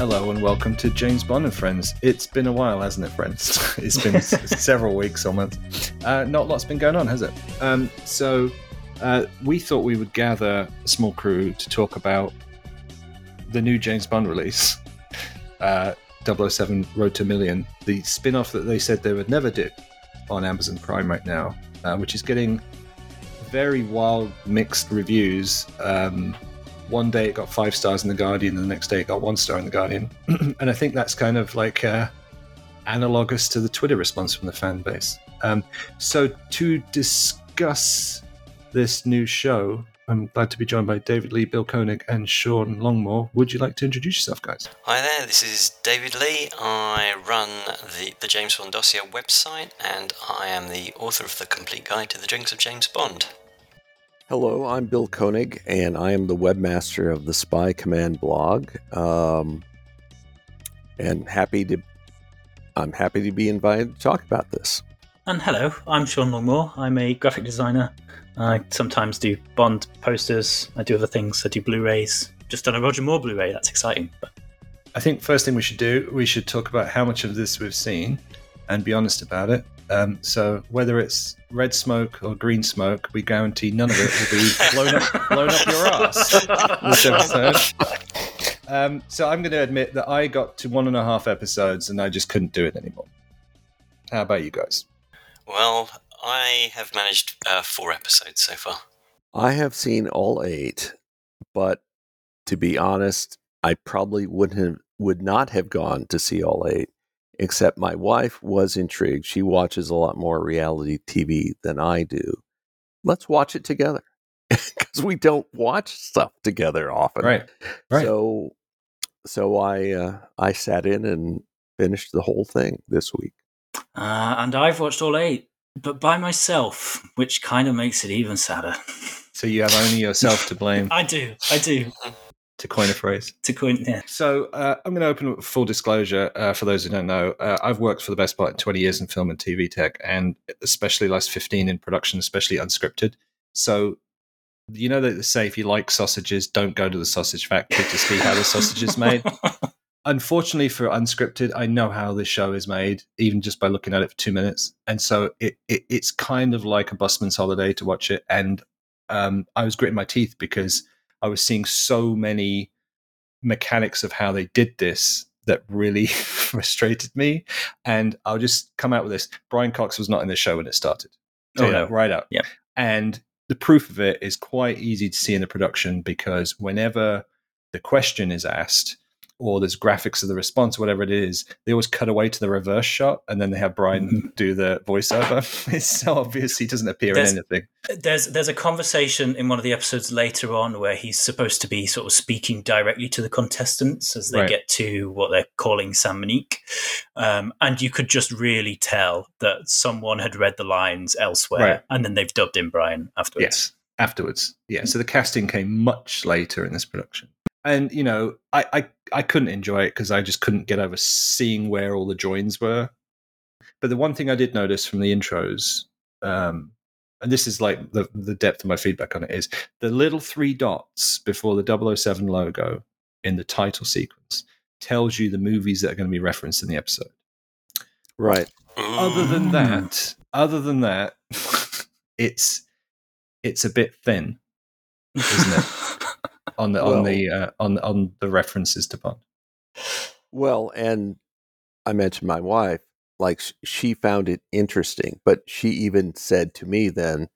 Hello and welcome to James Bond and Friends. It's been a while, hasn't it, friends? it's been several weeks or months. Uh, not a lot's been going on, has it? Um, so uh, we thought we would gather a small crew to talk about the new James Bond release, uh, 007 Road to Million, the spin off that they said they would never do on Amazon Prime right now, uh, which is getting very wild, mixed reviews. Um, one day it got five stars in the Guardian, and the next day it got one star in the Guardian. and I think that's kind of like uh, analogous to the Twitter response from the fan base. Um, so to discuss this new show, I'm glad to be joined by David Leigh, Bill Koenig, and Sean Longmore. Would you like to introduce yourself, guys? Hi there, this is David Leigh. I run the, the James Bond Dossier website and I am the author of the complete guide to the drinks of James Bond. Hello, I'm Bill Koenig, and I am the webmaster of the Spy Command blog. Um, and happy to, I'm happy to be invited to talk about this. And hello, I'm Sean Longmore. I'm a graphic designer. I sometimes do Bond posters. I do other things. I do Blu-rays. Just done a Roger Moore Blu-ray. That's exciting. But I think first thing we should do, we should talk about how much of this we've seen and be honest about it. Um, so whether it's red smoke or green smoke, we guarantee none of it will be blown up, blown up your ass this episode. Um, so I'm going to admit that I got to one and a half episodes and I just couldn't do it anymore. How about you guys? Well, I have managed uh, four episodes so far. I have seen all eight, but to be honest, I probably wouldn't have, would not have gone to see all eight, except my wife was intrigued. She watches a lot more reality TV than I do. Let's watch it together because we don't watch stuff together often. Right, right. So, so I uh, I sat in and finished the whole thing this week. uh, and I've watched all eight, but by myself, which kind of makes it even sadder. So you have only yourself to blame, I do. I do. To coin a phrase. To coin, yeah. So uh, I'm going to open with full disclosure uh, for those who don't know. Uh, I've worked for the best part of 20 years in film and TV tech, and especially last 15 in production, especially unscripted. So you know that they say if you like sausages, don't go to the sausage factory to see how the sausage is made. Unfortunately for unscripted, I know how this show is made, even just by looking at it for two minutes, and so it, it it's kind of like a busman's holiday to watch it. And um, I was gritting my teeth because I was seeing so many mechanics of how they did this that really frustrated me. And I'll just come out with this: Brian Cox was not in the show when it started. Oh, Yeah, no. right out. Yeah. And the proof of it is quite easy to see in the production because whenever the question is asked or there's graphics of the response, whatever it is, they always cut away to the reverse shot and then they have Brian Mhm. do the voiceover. it's so obvious he doesn't appear There's- in anything. There's there's a conversation in one of the episodes later on where he's supposed to be sort of speaking directly to the contestants as they Right. get to what they're calling San Monique, um, and you could just really tell that someone had read the lines elsewhere, Right. and then they've dubbed in Brian afterwards. Yes, afterwards. Yeah. So the casting came much later in this production. And, you know, I, I, I couldn't enjoy it because I just couldn't get over seeing where all the joins were. But the one thing I did notice from the intros, um, and this is like the, the depth of my feedback on it, is the little three dots before the 007 logo in the title sequence tells you the movies that are going to be referenced in the episode. Right. Other than Mm. that, other than that, it's it's a bit thin Isn't it? on the on the uh, on on the references to Bond. Well, and I mentioned my wife, like she found it interesting, but she even said to me then,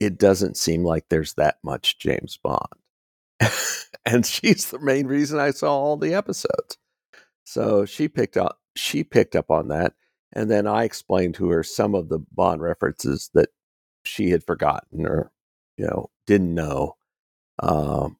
it doesn't seem like there's that much James Bond. and she's the main reason I saw all the episodes. So she picked up she picked up on that and then I explained to her some of the Bond references that she had forgotten or you know didn't know. Um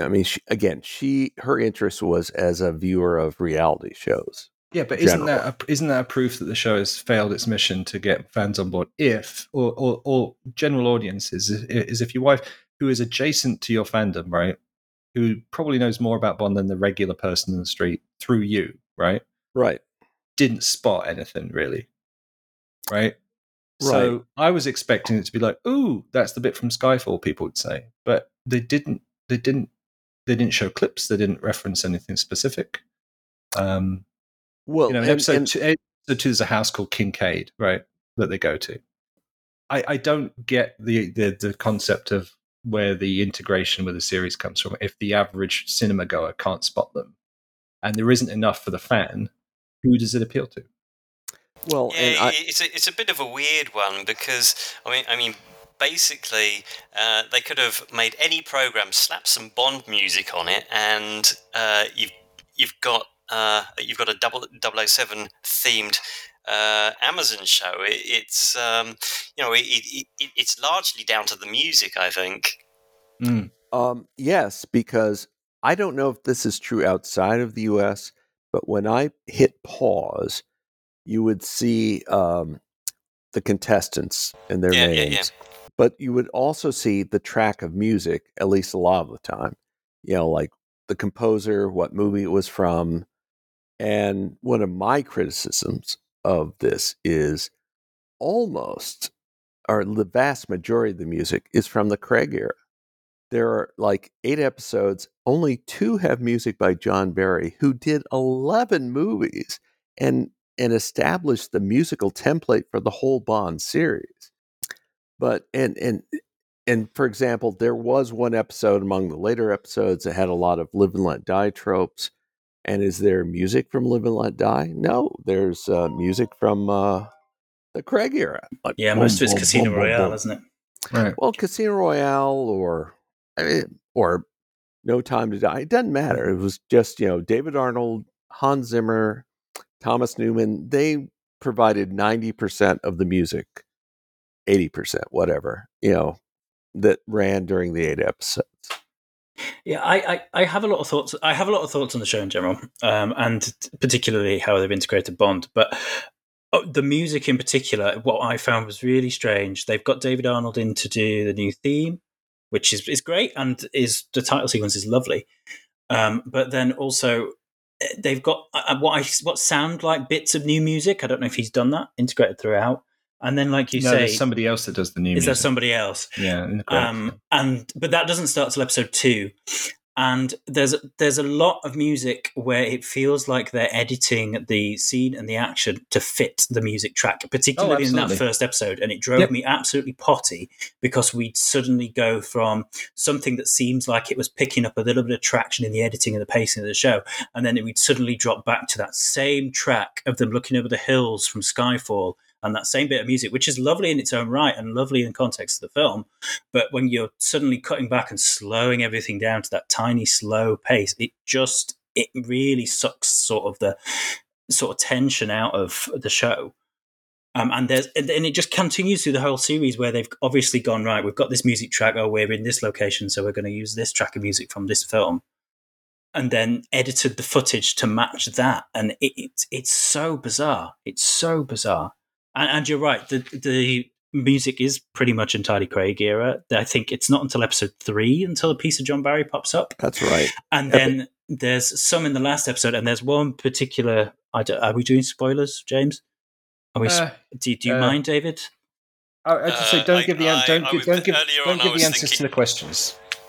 I mean, she, again, she her interest was as a viewer of reality shows. Yeah, but isn't that a, isn't that a proof that the show has failed its mission to get fans on board? If or or, or general audiences is, is if your wife who is adjacent to your fandom, right, who probably knows more about Bond than the regular person in the street through you, right, Right. didn't spot anything really, right. Right. So I was expecting it to be like, "Ooh, that's the bit from Skyfall," people would say, but they didn't. They didn't. They didn't show clips. They didn't reference anything specific. Um, Well, you know, in and- episode, and- two, episode two, there's a house called Kincaid, right, that they go to. I, I don't get the, the the concept of where the integration with the series comes from. If the average cinema goer can't spot them, and there isn't enough for the fan, who does it appeal to? well, Yeah, and I, it's a, it's a bit of a weird one because I mean I mean basically uh, they could have made any program, slap some Bond music on it, and uh, you've you've got uh, you've got a double 007 themed uh, Amazon show. It, it's um, you know it, it, it, it's largely down to the music, I think. Mm. Um, yes, because I don't know if this is true outside of the US, but when I hit pause, you would see um, the contestants and their Yeah, yeah, names. yeah. But you would also see the track of music, at least a lot of the time. You know, like the composer, what movie it was from. And one of my criticisms of this is almost, or the vast majority of the music is from the Craig era there are like eight episodes. Only two have music by John Barry, who did 11 movies and, and established the musical template for the whole Bond series. But, and, and, and for example, there was one episode among the later episodes that had a lot of live and let die tropes. And is there music from Live and Let Die? No, there's uh, music from uh, the Craig era. Like Yeah, boom, most of it's boom, Casino boom, boom, Royale, boom. isn't it? Right. Well, Casino Royale or I mean, or No Time to Die. It doesn't matter. It was just you know David Arnold, Hans Zimmer, Thomas Newman. They provided ninety percent of the music, eighty percent, whatever you know, that ran during the eight episodes. Yeah, I, I, I have a lot of thoughts. I have a lot of thoughts on the show in general, um, and particularly how they've integrated Bond. But oh, the music in particular, what I found was really strange. They've got David Arnold in to do the new theme, which is is great, and is the title sequence is lovely. Um, but then also eh, they've got uh, what I what sound like bits of new music. I don't know if he's done that integrated throughout. And then, like you no, say, there's somebody else that does the new is there somebody else? yeah, um, and but that doesn't start till episode two. And there's there's a lot of music where it feels like they're editing the scene and the action to fit the music track particularly in that first episode. And it drove Yep. me absolutely potty because we'd suddenly go from something that seems like it was picking up a little bit of traction in the editing and the pacing of the show. And then we'd suddenly drop back to that same track of them looking over the hills from skyfall and that same bit of music which is lovely in its own right and lovely in context of the film but when you're suddenly cutting back and slowing everything down to that tiny slow pace it just it really sucks sort of the sort of tension out of the show. Um, and there's and it just continues through the whole series where they've obviously gone right we've got this music track oh we're in this location so we're going to use this track of music from this film. And then edited the footage to match that and it, it's it's so bizarre. It's so bizarre and, and you're right the the music is pretty much entirely Craig era. I think it's not until episode three until a piece of John Barry pops up, That's right. and Epic. then there's some in the last episode, and there's one particular. I don't- are we doing spoilers, James? Are we? Uh, do, do you uh, mind, David? I, I just say Uh, don't I- give the I- don't I give don't give don't give the answers to the questions.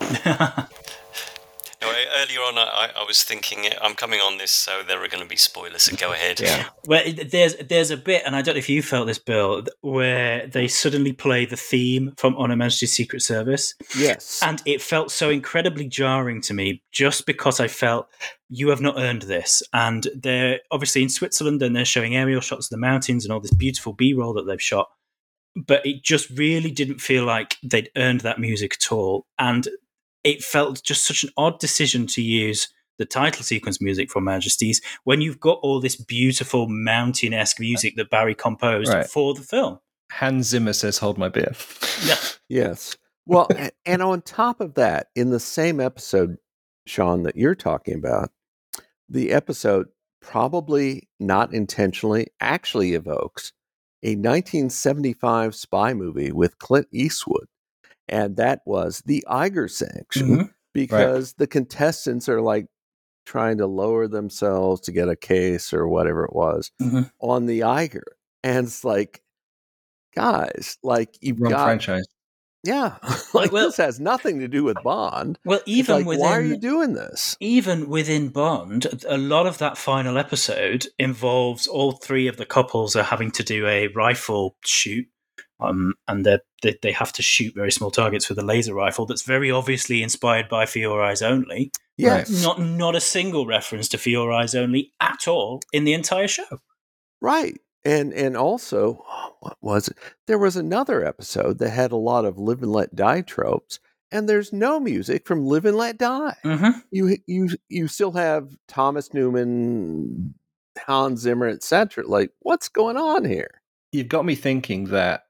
No, I- earlier on, I, I was thinking I'm coming on this, so there are going to be spoilers. So go ahead. Yeah. Well, there's there's a bit, and I don't know if you felt this, Bill, where they suddenly play the theme from On Her Majesty's Secret Service, Yes. and it felt so incredibly jarring to me, just because I felt you have not earned this. And they're obviously in Switzerland, and they're showing aerial shots of the mountains and all this beautiful B-roll that they've shot, but it just really didn't feel like they'd earned that music at all, and it felt just such an odd decision to use the title sequence music from Majesties when you've got all this beautiful mountain esque music that Barry composed Right. for the film. Hans Zimmer says, "Hold my beer." Yeah. Yes. Well, and on top of that, in the same episode, Sean, that you're talking about, the episode probably not intentionally actually evokes a 1975 spy movie with Clint Eastwood. And that was the Eiger Sanction Mhm. because the contestants are like trying to lower themselves to get a case or whatever it was Mhm. on the Iger. And it's like, guys, like you've Wrong got franchise. Yeah, like well- this has nothing to do with Bond. Well, even like, within why are you doing this? even within Bond, a lot of that final episode involves all three of the couples are having to do a rifle shoot. Um, and they're- they they have to shoot very small targets with a laser rifle that's very obviously inspired by For Your Eyes Only. Yes, Not not a single reference to For Your Eyes Only at all in the entire show. right. And and also, what was it? There was another episode that had a lot of "Live and Let Die" tropes, and there's no music from "Live and Let Die." Mm-hmm. You you you still have Thomas Newman, Hans Zimmer, etc. Like, what's going on here? You've got me thinking that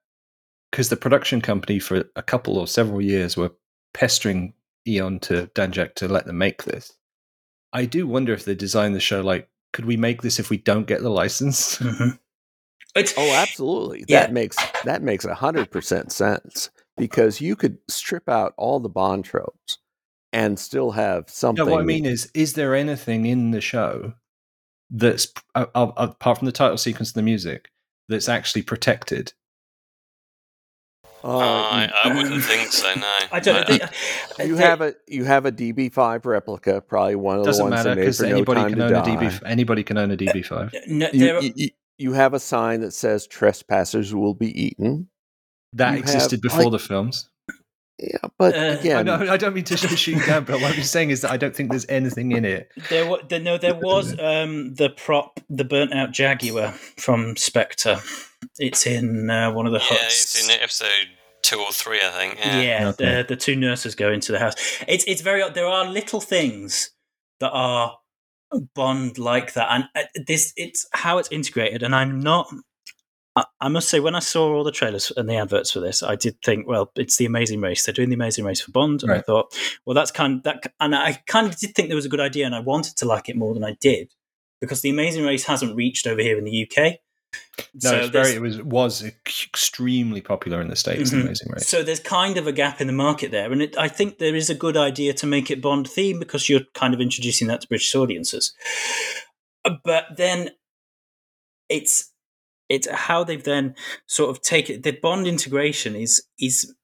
because the production company for a couple or several years were pestering Eon to Danjaq to let them make this. I do wonder if they designed the show like, could we make this if we don't get the license? Mm-hmm. It's, Oh, absolutely. Yeah. That makes that makes a hundred percent sense because you could strip out all the Bond tropes and still have something. No, something. what I mean is, is there anything in the show that's uh, uh, apart from the title sequence and the music that's actually protected? Uh, I, I wouldn't think so. No, I don't. No. They, you they- have a you have a DB5 replica, probably one of the Doesn't ones matter that made because for no anybody time can to own a. DB. Anybody can own a DB5. No, You, are- you- you- you have a sign that says trespassers will be eaten. That You existed have, before like- the films. Yeah, but Uh, I, again, know, I don't mean to shoot you down, but what I'm saying is that I don't think there's anything in it. There, wa- there, no, there was um, the prop, the burnt out Jaguar from Spectre. It's in uh, one of the yeah, huts. it's in episode two or three, I think. Yeah. Yeah, Okay. the, the two nurses go into the house. It's it's very odd. There are little things that are Bond like that, and uh, this it's how it's integrated. And I'm not. I, I must say, when I saw all the trailers and the adverts for this, I did think, well, it's the Amazing Race. They're doing the Amazing Race for Bond, and I thought, well, that's kind of that, and I kind of did think there was a good idea, and I wanted to like it more than I did because the Amazing Race hasn't reached over here in the UK. No, it's very. It was was extremely popular in the states. Mhm. Amazing Race. So there's kind of a gap in the market there, and it, I think there is a good idea to make it Bond theme because you're kind of introducing that to British audiences. But then it's it's how they've then sort of taken the Bond integration is is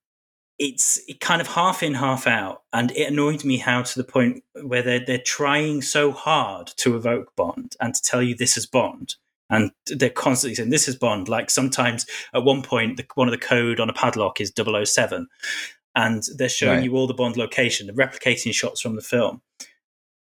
it's kind of half in, half out, and it annoyed me how to the point where they're they're trying so hard to evoke Bond and to tell you this is Bond. And they're constantly saying this is Bond. Like sometimes at one point, the, one of the code on a padlock is 007, and they're showing Right. you all the Bond location, they're replicating shots from the film.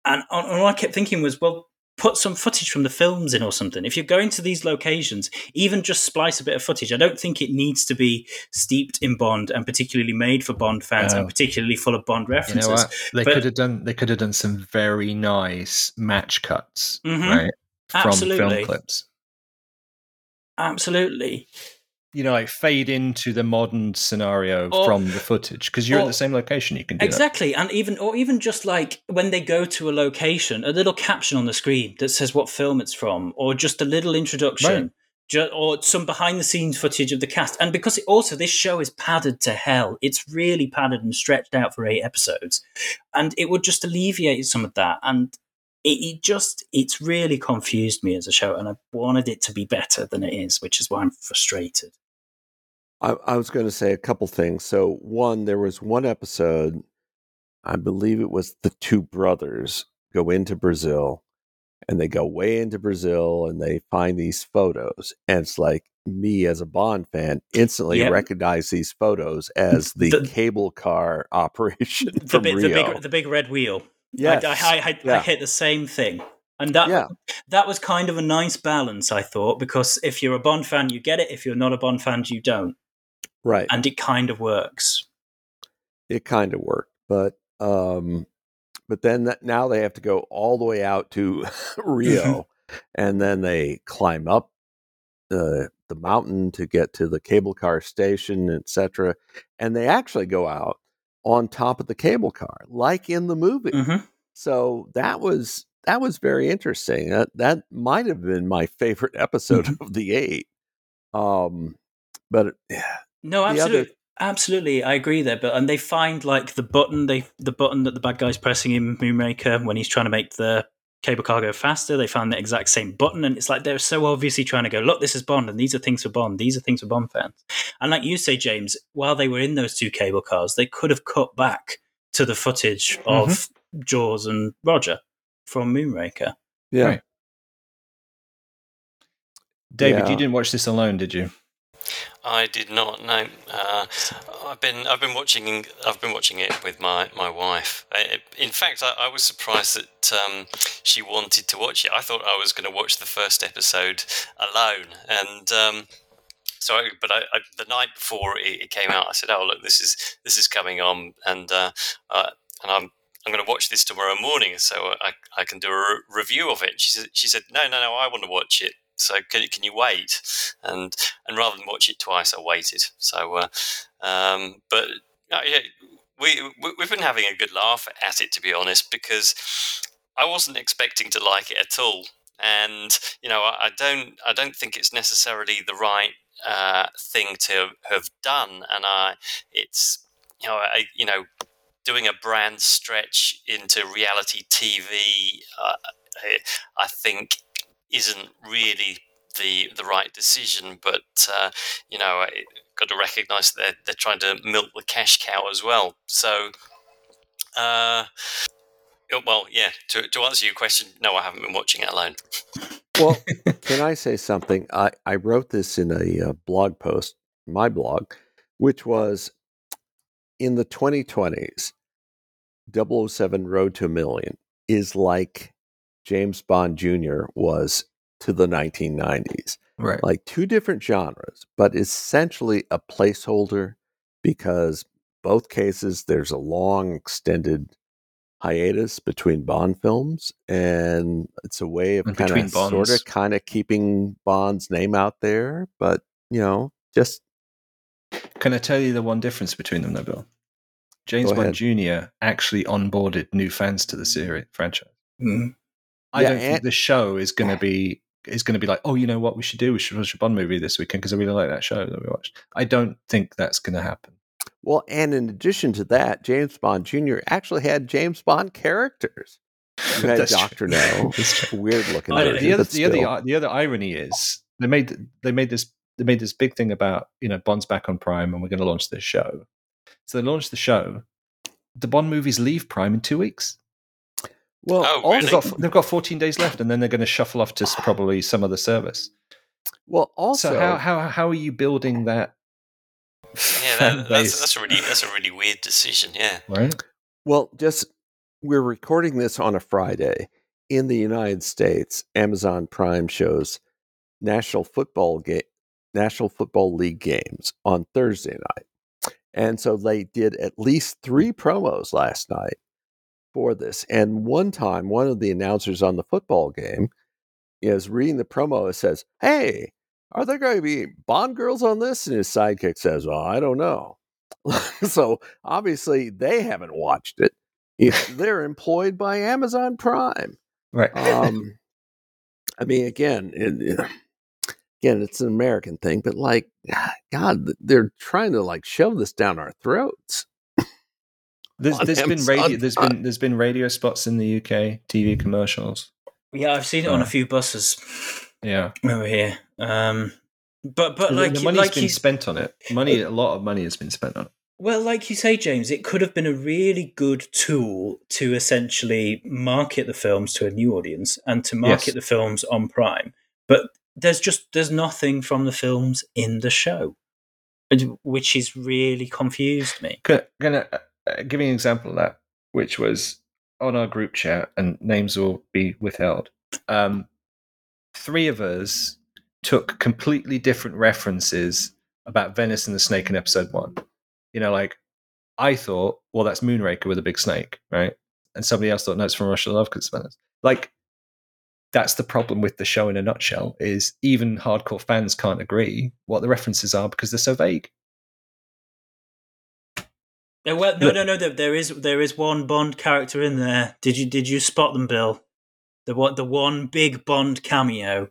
And, and all I kept thinking was, well, put some footage from the films in or something. If you're going to these locations, even just splice a bit of footage. I don't think it needs to be steeped in Bond and particularly made for Bond fans Oh. and particularly full of Bond You references. know what? They But- could have done. They could have done some very nice match cuts, Mhm. right? From Absolutely. film clips. Absolutely. You know, like fade into the modern scenario Or- from the footage because you're or- in the same location. You can do Exactly, and even or even just like when they go to a location, a little caption on the screen that says what film it's from, or just a little introduction, Right. or some behind the scenes footage of the cast. And because it, also this show is padded to hell, it's really padded and stretched out for eight episodes, and it would just alleviate some of that. And it, it just it's really confused me as a show, and I wanted it to be better than it is, which is why I'm frustrated. I, I was going to say a couple things. So, one, there was one episode, I believe it was the two brothers go into Brazil and they go way into Brazil and they find these photos. And it's like me as a Bond fan instantly Yep. recognize these photos as the, The- cable car operation The, from the Rio. big the big red wheel. yes. I, I, I, I hit the same thing. And that yeah. that was kind of a nice balance, I thought, because if you're a Bond fan, you get it. If you're not a Bond fan, you don't. Right. And it kind of works. it kind of worked but um but then that, now they have to go all the way out to rio and then they climb up the the mountain to get to the cable car station etc and they actually go out on top of the cable car like in the movie hmm so that was that was very interesting that that might have been my favorite episode Mm-hmm. of the eight um but yeah No, The other- absolutely. Absolutely, I agree there. But and they find like the button they the button that the bad guy's pressing in Moonraker when he's trying to make the cable car go faster. They found the exact same button, and it's like they're so obviously trying to go, look, this is Bond, and these are things for Bond. These are things for Bond fans. And like you say, James, while they were in those two cable cars, they could have cut back to the footage of mm-hmm. Jaws and Roger from Moonraker. Yeah. Right. David, Yeah. you didn't watch this alone, did you? I did not know. Uh, I've been I've been watching I've been watching it with my my wife. In fact, I, I was surprised that um, she wanted to watch it. I thought I was going to watch the first episode alone, and um, so but I, the night before it, it came out, I said, "Oh look, this is this is coming on," and uh, uh, and I'm. I'm going to watch this tomorrow morning, so I, I can do a re- review of it. She said, "She said, no, no, no, I want to watch it. So can, can you wait?" And and rather than watch it twice, I waited. So, uh, um, but uh, yeah, we we- we've been having a good laugh at it, to be honest, because I wasn't expecting to like it at all, and you know, I, I don't I don't think it's necessarily the right uh, thing to have done, and I it's you know I you know doing a brand stretch into reality TV, uh, I think isn't really the the right decision. But uh, you know, I got to recognise that they're, they're trying to milk the cash cow as well. So, uh, oh, well, yeah. To, to answer your question, no, I haven't been watching it alone. Well, can I say something? I, I wrote this in a uh, blog post, my blog, which was in the 2020s, 007 Road to a Million is like James Bond Jr. was to the 1990s. Right. Like two different genres, but essentially a placeholder because both cases there's a long extended hiatus between Bond films, and it's a way of kind of sort of kind of keeping Bond's name out there, but you know, just Can I tell you the one difference between them, though, Bill? James Go Bond ahead. Jr. actually onboarded new fans to the series franchise. Mm. I Yeah, don't think the show is going to be is going to be like, oh, you know what we should do? We should watch a Bond movie this weekend because I really like that show that we watched. I don't think that's going to happen. well. And in addition to that, James Bond Jr. actually had James Bond characters. You had Doctor No, weird looking version, the other the other the other irony is they made they made this they made this big thing about you know Bond's back on Prime and we're going to launch this show. So they launched the show. The Bond movies leave Prime in two weeks. Well, Oh, also, They've got they've got 14 days left, and then they're going to shuffle off to probably some other service. well, also, so how how how are you building that? Yeah, that, that's that's a really that's a really weird decision. Yeah. right. Well, just we're recording this on a Friday. In the United States, Amazon Prime shows National Football Ga- National Football League games on Thursday night. And so they did at least 3 promos last night for this. And one time one of the announcers on the football game is reading the promo it says, "Hey, are there going to be Bond girls on this?" And his sidekick says, "Well, I don't know." so obviously they haven't watched it. They're employed by Amazon Prime. Right. Um, I mean, again, it, it- again, it's an American thing, but like, God, they're trying to like shove this down our throats. There's there's been radio there's Prime. been there's been radio spots in the UK, TV commercials. Yeah, I've seen it on a Uh, few buses Yeah, over here. Um, but but like the you- money's like been you, spent on it. Money, a lot of money has been spent on it. well, like you say, James, it could have been a really good tool to essentially market the films to a new audience and to market Yes. the films on Prime. But there's just there's nothing from the films in the show, which has really confused me. Can, can I uh, you an example of that, which was on our group chat, and names will be withheld. Um, three of us took completely different references about Venice and the Snake in episode one. You know, like I thought, well, that's Moonraker with a big snake, right? And somebody else thought, no, it's from Russia Love because Venice. Like, that's the problem with the show in a nutshell is even hardcore fans can't agree what the references are because they're so vague. No, well, no, no, no. There, there is there is one Bond character in there. Did you did you spot them, Bill? The what the one big Bond cameo,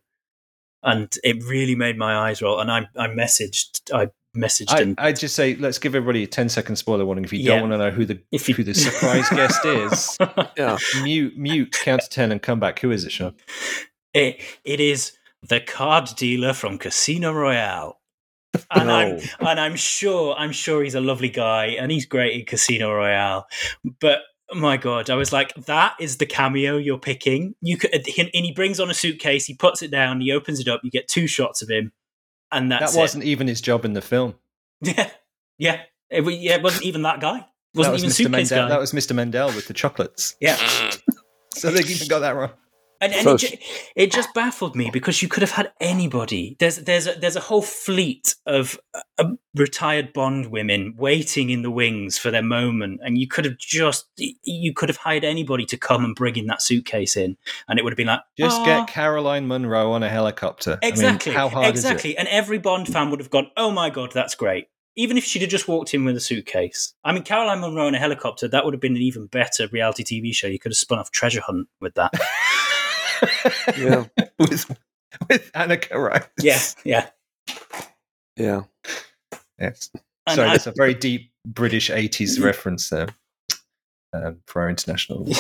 and it really made my eyes roll. And I I messaged I messaged I, and I just say let's give everybody a 10 second spoiler warning if you Yeah. don't want to know who the if you who the surprise guest is Yeah. mute mute count to 10 and come back who is it Sean it it is the card dealer from Casino Royale. And I'm and I'm sure I'm sure he's a lovely guy and he's great in Casino Royale. But my god, I was like, that is the cameo you're picking. You could, and he brings on a suitcase, he puts it down, he opens it up, you get two shots of him, and that's that wasn't even his job in the film. Yeah, yeah, it, yeah. It wasn't even that guy. That Wasn't was even Mr. suitcase Mendel. guy. That was Mr. Mendel with the chocolates. yeah. So they even got that wrong. And, and it, ju- it just baffled me because you could have had anybody. There's there's a, there's a whole fleet of uh, retired Bond women waiting in the wings for their moment, and you could have just you could have hired anybody to come and bring in that suitcase in, and it would have been like Just "Ah." get Caroline Munro on a helicopter. I mean, exactly how hard exactly, and every Bond fan would have gone, "Oh my god, that's great." Even if she'd have just walked in with a suitcase. I mean, Caroline Munro in a helicopter, that would have been an even better reality TV show. You could have spun off Treasure Hunt with that. Is it? Yeah, with with Anneka Rice. yeah, yeah. yeah. Yes. And Sorry, I- that's a very deep British 80s reference there um, for our international.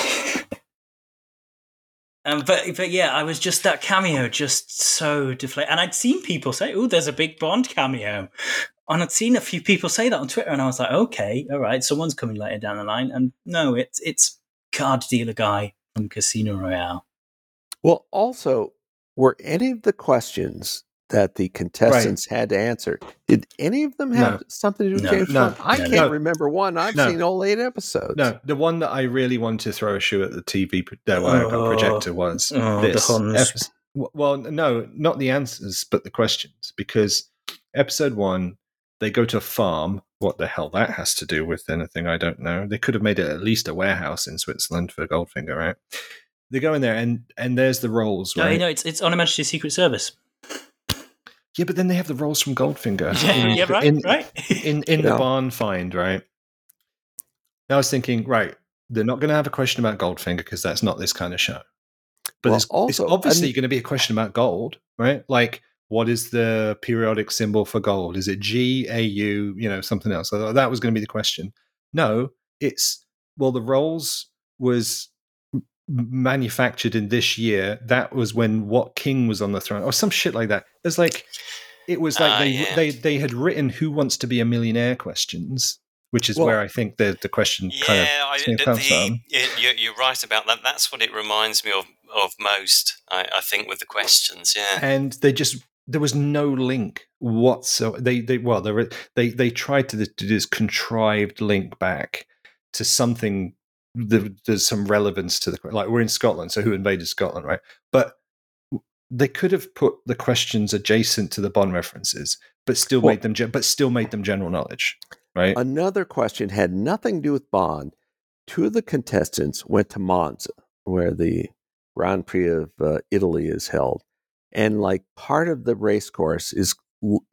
Um, but but yeah, I was just that cameo, just so deflated. And I'd seen people say, "Oh, there's a big Bond cameo," and I'd seen a few people say that on Twitter, and I was like, "Okay, all right, someone's coming later down the line." And no, it's it's card dealer guy from Casino Royale. Well, also, were any of the questions that the contestants had to answer, did any of them have No. something to do with No. James No. Bond? I can't remember one. I've seen all eight episodes. No, the one that I really wanted to throw a shoe at the TV pro- no, Oh. projector was Oh, this. Well, no, not the answers, but the questions. Because episode one, they go to a farm. What the hell that has to do with anything? I don't know. They could have made it at least a warehouse in Switzerland for Goldfinger, right? They go in there, and and there's the rolls, No, right? you know, it's it's on a Majesty's Secret Service. yeah, but then they have the rolls from Goldfinger. Yeah, in, yeah, right, in, right. in in Yeah. the barn find, right? Now I was thinking, right, they're not going to have a question about Goldfinger because that's not this kind of show. But Well, there's, also, it's obviously going to be a question about gold, right? Like, what is the periodic symbol for gold? Is it G, A, U, you know, something else? So that was going to be the question. No, it's well, the rolls was m- manufactured in this year. That was when what king was on the throne, or some shit like that. There's like, it was like Ah, they yeah. they they had written "Who wants to be a millionaire?" questions, which is Well- where I think the the question kind of Yeah, I, the, comes from. you- you- you're right about that. That's what it reminds me of of most. I, I think with the questions. Yeah. and they just there was no link whatsoever. They they well they were- they they tried to do this contrived link back to something. That There's some relevance to the like we're in Scotland, so who invaded Scotland, right? But they could have put the questions adjacent to the Bond references, but still Well- made them but still made them general knowledge, right? Another question had nothing to do with Bond. Two of the contestants went to Monza, where the Grand Prix of uh, Italy is held, and like part of the race course is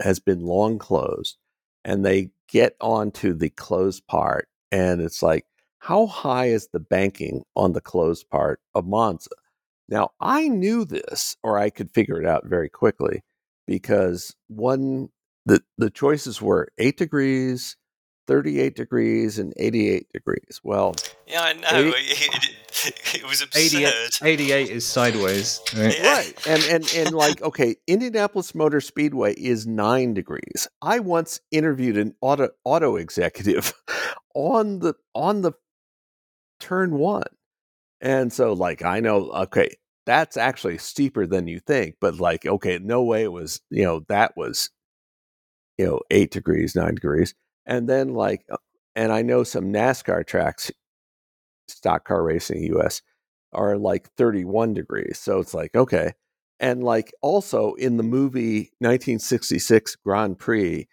has been long closed, and they get onto the closed part, and it's like, how high is the banking on the closed part of Monza? Now I knew this, or I could figure it out very quickly, because one the the choices were eight degrees. 38 degrees and 88 degrees. Well, Yeah, I know. Eighty- It, it was 88, absurd. 88 is sideways, right? Yeah. right. And and and like okay, Indianapolis Motor Speedway is 9 degrees. I once interviewed an auto auto executive on the on the turn 1. And so like I know okay, that's actually steeper than you think, but like okay, no way it was, you know, that was you know, 8 degrees, 9 degrees. And then like uh, and I know some NASCAR tracks stock car racing US are like 31 degrees. So it's like, okay. And like also in the movie 1966 Grand Prix,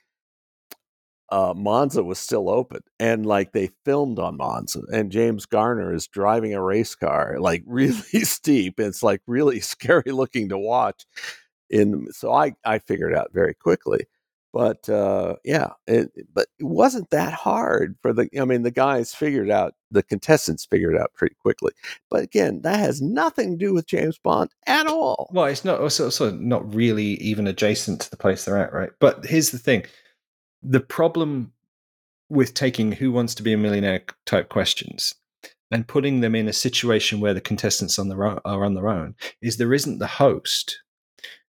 uh, Monza was still open and like they filmed on Monza and James Garner is driving a race car like really steep. It's like really scary looking to watch. In so I I figured out very quickly, but uh, yeah, it, but it wasn't that hard for the. I mean, the guys figured out the contestants figured out pretty quickly. But again, that has nothing to do with James Bond at all. Well, it's not also, also not really even adjacent to the place they're at, right? But here's the thing: the problem with taking "Who Wants to Be a Millionaire" type questions and putting them in a situation where the contestants on their own, are on their own is there isn't the host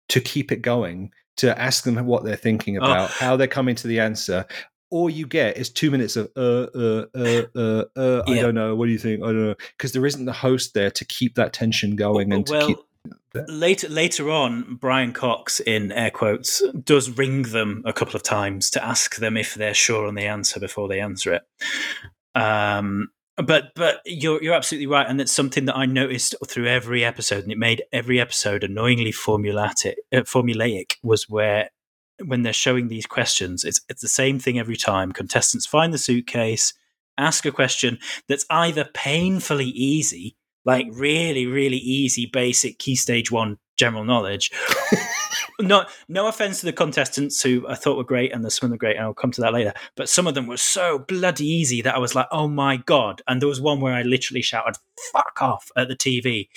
to keep it going to ask them what they're thinking Oh. about, how they're coming to the answer. All you get is two minutes of uh uh uh uh uh. I don't know. What do you think? I don't know because there isn't the host there to keep that tension going and to well, keep. Later later on, Brian Cox, in air quotes, does ring them a couple of times to ask them if they're sure on the answer before they answer it. Um, but but you're you're absolutely right, and it's something that I noticed through every episode, and it made every episode annoyingly formulatic. Uh, formulaic was where when they're showing these questions, it's it's the same thing every time. Contestants find the suitcase, ask a question that's either painfully easy, like really really easy, basic key stage one general knowledge. no, no offense to the contestants who I thought were great and the some were great, and I'll come to that later. But some of them were so bloody easy that I was like, "Oh my god!" And there was one where I literally shouted "fuck off" at the TV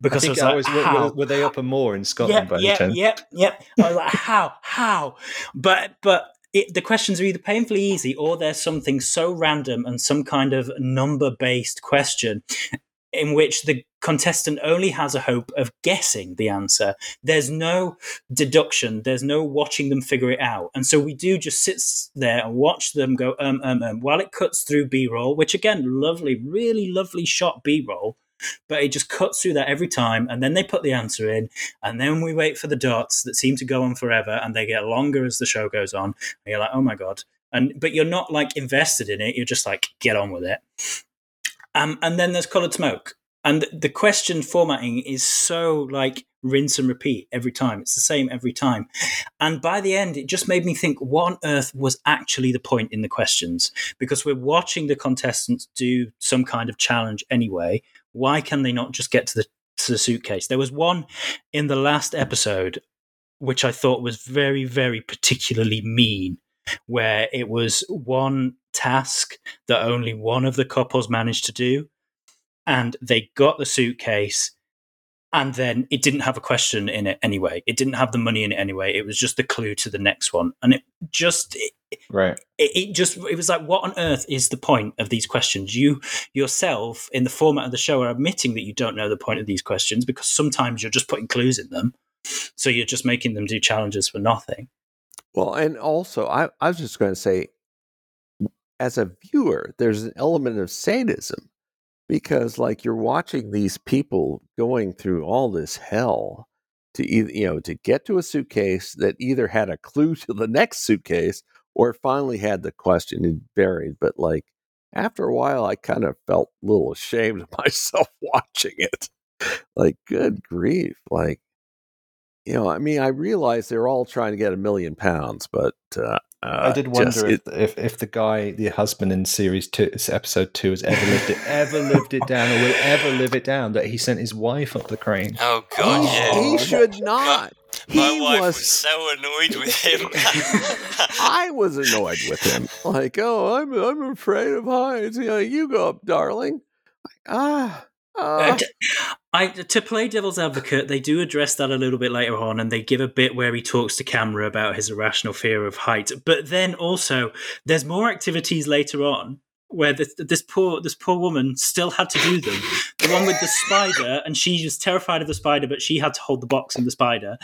because I, think was I like, was, were, "How?" were, were they up and more in Scotland by Yep, yep, yep, yep. I was like, "How? How?" But but. It, the questions are either painfully easy or there's something so random and some kind of number based question in which the contestant only has a hope of guessing the answer. There's no deduction, there's no watching them figure it out. And so we do just sit there and watch them go, um, um, um, while it cuts through B roll, which again, lovely, really lovely shot B roll. But it just cuts through that every time, and then they put the answer in, and then we wait for the dots that seem to go on forever, and they get longer as the show goes on. And you're like, oh my god! And but you're not like invested in it. You're just like, get on with it. Um, and then there's coloured smoke. And the- the question formatting is so like rinse and repeat every time. It's the same every time. And by the end, it just made me think what on earth was actually the point in the questions? Because we're watching the contestants do some kind of challenge anyway. Why can they not just get to the, to the suitcase? There was one in the last episode which I thought was very, very particularly mean, where it was one task that only one of the couples managed to do. And they got the suitcase, and then it didn't have a question in it anyway. It didn't have the money in it anyway. It was just the clue to the next one. And it just, it, Right. it, it just it was like what on earth is the point of these questions you yourself in the format of the show are admitting that you don't know the point of these questions because sometimes you're just putting clues in them so you're just making them do challenges for nothing Well, and also, I, I was just going to say, as a viewer, there's an element of sadism because, like, you're watching these people going through all this hell to either, you know, to get to a suitcase that either had a clue to the next suitcase or finally had the question. It varied, but like after a while, I kind of felt a little ashamed of myself watching it. Like, good grief! Like, you know, I mean, I realize they're all trying to get a million pounds, but uh, I uh, did wonder just- if, if if the guy, the husband in series two, episode two, has ever lived it, ever lived it down, or will ever live it down that he sent his wife up the crane. Oh god, he, yeah. he should not. My he wife was... was. so annoyed with him. I was annoyed with him. Like, oh, I'm I'm afraid of heights. You know, you go up, darling. Like, ah, Uh, t- I, to play devil's advocate, they do address that a little bit later on, and they give a bit where he talks to camera about his irrational fear of height. But then also, there's more activities later on where this, this poor this poor woman still had to do them. The one with the spider, and she was terrified of the spider, but she had to hold the box and the spider.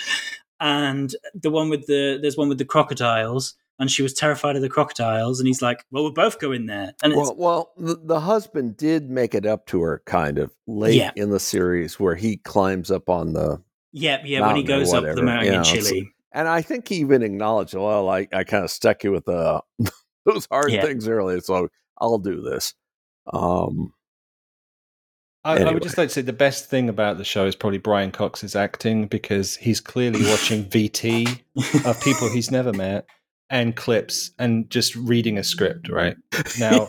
And the one with the there's one with the crocodiles, and she was terrified of the crocodiles. And he's like, "Well, we'll both go in there." And it's, Well, well, the, the husband did make it up to her, kind of late Yeah. in the series, where he climbs up on the yeah, yeah, when he goes up the mountain you in know, it's- Chile. And I think he even acknowledged, well, I, I kind of stuck you with uh, those hard Yeah. things earlier, so I'll do this. Um, I, I would just like to say the best thing about the show is probably Brian Cox's acting because he's clearly watching VT of people he's never met and clips and just reading a script. Right now,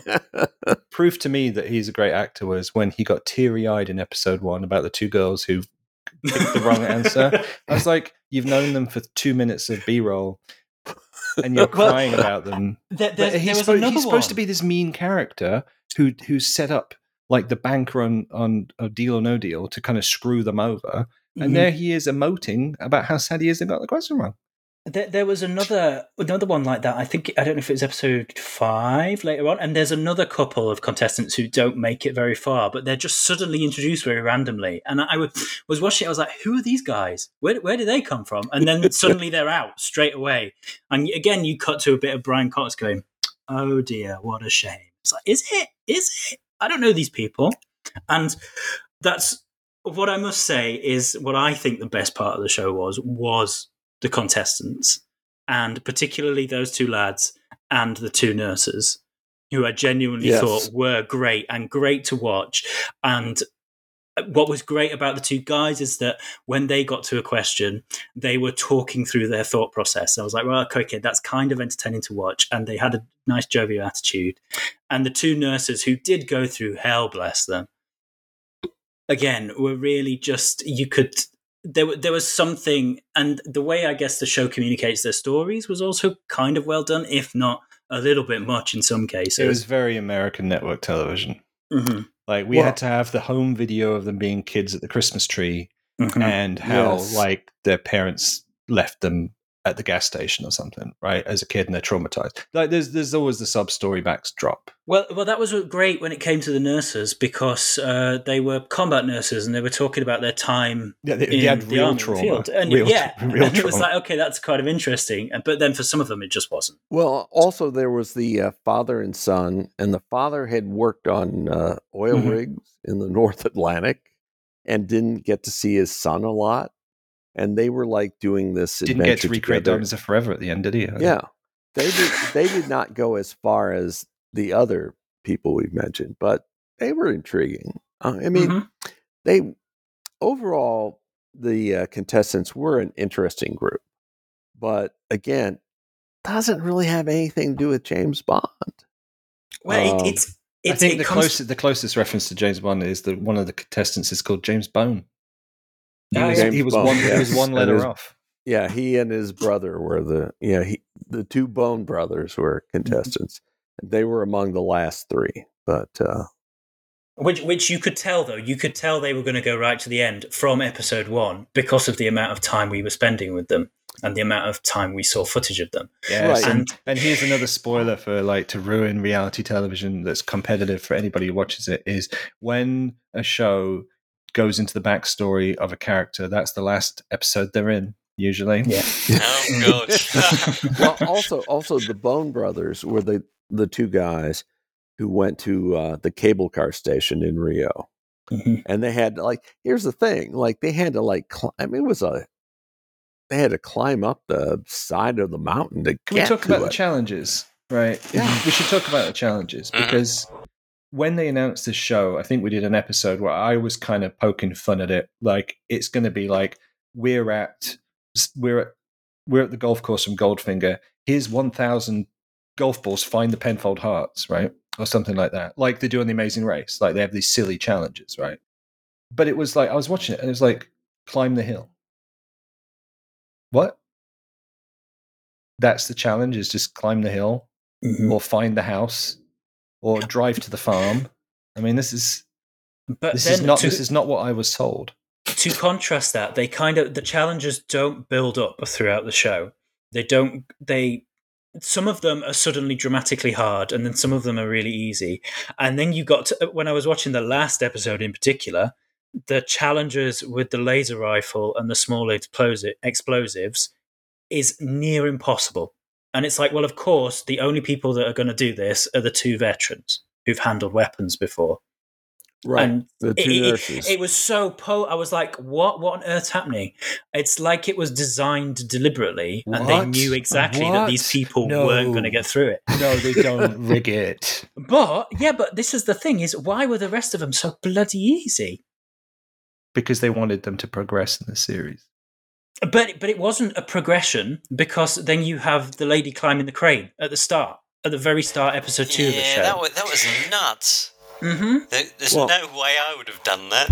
proof to me that he's a great actor was when he got teary eyed in episode one about the two girls who picked the wrong answer. I was like, you've known them for two minutes of B roll. And you're crying about them. There, there, he's, supposed, he's supposed to be this mean character who who's set up like the banker on on a deal or no deal to kind of screw them over, and Mhm. there he is emoting about how sad he is they got the question wrong. There, there was another another one like that. I think I don't know if it was episode five later on, and there's another couple of contestants who don't make it very far, but they're just suddenly introduced very randomly. And I was, was watching, it, I was like, "Who are these guys? Where where did they come from?" And then suddenly they're out straight away. And again, you cut to a bit of Brian Cox going, "Oh dear, what a shame." It's like, is it? Is it? I don't know these people, and that's what I must say is what I think the best part of the show was was the contestants, and particularly those two lads and the two nurses, who I genuinely Yes. thought were great and great to watch. And what was great about the two guys is that when they got to a question, they were talking through their thought process. I was like, well, okay, that's kind of entertaining to watch. And they had a nice jovial attitude. And the two nurses who did go through hell, bless them, again, were really just, you could, there, there was something, and the way I guess the show communicates their stories was also kind of well done, if not a little bit much in some cases. It was very American network television. Mhm, Like we Well- had to have the home video of them being kids at the Christmas tree mhm. and how Yes. like their parents left them at the gas station or something, right? As a kid and they're traumatized. Like there's there's always the sub story backdrop. Well, well, that was great when it came to the nurses because uh, they were combat nurses and they were talking about their time Yeah, they, in they had the real army trauma. field. And real, yeah, real and it was like okay, that's kind of interesting. But then for some of them, it just wasn't. Well, also there was the uh, father and son, and the father had worked on uh, oil Mhm. rigs in the North Atlantic and didn't get to see his son a lot. And they were like doing this Didn't get to recreate. Diamonds Are Forever at the end, did he? Yeah, they did. They did not go as far as the other people we've mentioned, but they were intriguing. Uh, I mean, Mhm. they overall the uh, contestants were an interesting group, but again, doesn't really have anything to do with James Bond. well, Um, it, it's I think it the comes. closest the closest reference to James Bond is that one of the contestants is called James Bone. He Ah, was, yeah. he James was Bone, one he was one letter his- off. Yeah, he and his brother were the yeah he the two Bone brothers were contestants. They were among the last three, but uh, Which, which you could tell though, you could tell they were going to go right to the end from episode one because of the amount of time we were spending with them and the amount of time we saw footage of them. Yes, Right. and, and here's another spoiler for like to ruin reality television that's competitive for anybody who watches it is when a show goes into the backstory of a character, that's the last episode they're in, usually. Yeah. Oh god. well, also also the Bone brothers were the the two guys who went to uh, the cable car station in Rio, Mhm. and they had like here's the thing, like they had to like cl- I mean it was a they had to climb up the side of the mountain to Can we talk to about the challenges? Right. Yeah. We should talk about the challenges Mhm. because when they announced this show, I think we did an episode where I was kind of poking fun at it. Like it's going to be like we're at we're at we're at the golf course from Goldfinger. Here's one thousand golf balls. Find the Penfold Hearts, right, or something like that. Like they do on the Amazing Race. Like they have these silly challenges, right? But it was like I was watching it and it was like climb the hill. What? That's the challenge is just climb the hill Mhm. or find the house or drive to the farm. I mean, this is But this is not to, this is not what I was told. to contrast that, they kind of the challenges don't build up throughout the show. They don't. They some of them are suddenly dramatically hard, and then some of them are really easy. And then you got to, when I was watching the last episode in particular, the challenges with the laser rifle and the small explosi- explosives is near impossible. And it's like, well, of course, the only people that are going to do this are the two veterans who've handled weapons before. right? And the two it, it- It, was so po. I was like, "What? What on earth's happening?" It's like it was designed deliberately, and they knew exactly that these people No. weren't going to get through it. No, they don't rig it But yeah, but this is the thing: is why were the rest of them so bloody easy? because they wanted them to progress in the series. But but it wasn't a progression because then you have the lady climbing the crane at the start, at the very start, episode two of the show. that was, that was nuts. hmm There, there's Well- no way I would have done that.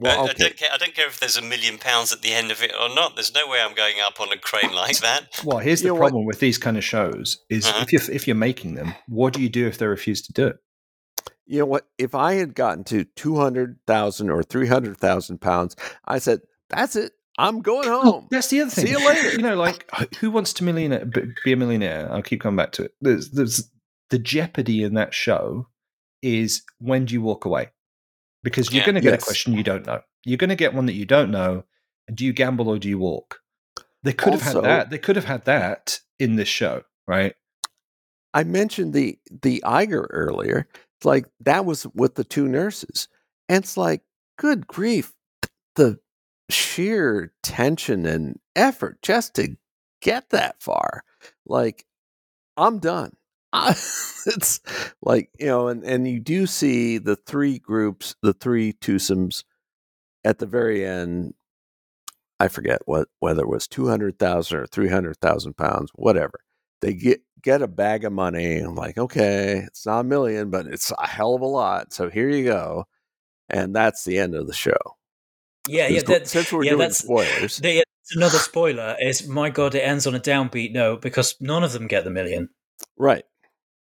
well, I, I don't care. I don't care if there's a million pounds at the end of it or not. There's no way I'm going up on a crane like that. Well, here's You the know what? problem with these kind of shows: is Uh-huh. if you're if you're making them, what do you do if they refuse to do it? You know what? If I had gotten to 200,000 or 300,000 pounds, I said, that's it. I'm going Oh, home. that's the other thing. See you later. You know, like who wants to millionaire be a millionaire? I'll keep coming back to it. There's, there's the jeopardy in that show is when do you walk away? Because you're Yeah. going to get Yes. a question you don't know. You're going to get one that you don't know. Do you gamble or do you walk? They could have had that. They could have had that in this show, right? I mentioned the the Eiger earlier. It's like that was with the two nurses, and it's like, good grief, the sheer tension and effort just to get that far. Like, I'm done. I, it's like you know, and and you do see the three groups, the three twosomes at the very end. I forget what whether it was two hundred thousand or three hundred thousand pounds, whatever they get get a bag of money. I'm like, okay, it's not a million, but it's a hell of a lot. So here you go, and that's the end of the show. Yeah, yeah. That, since we're yeah, doing that's- spoilers, the, yeah, another spoiler is my god, it ends on a downbeat note because none of them get the million. right?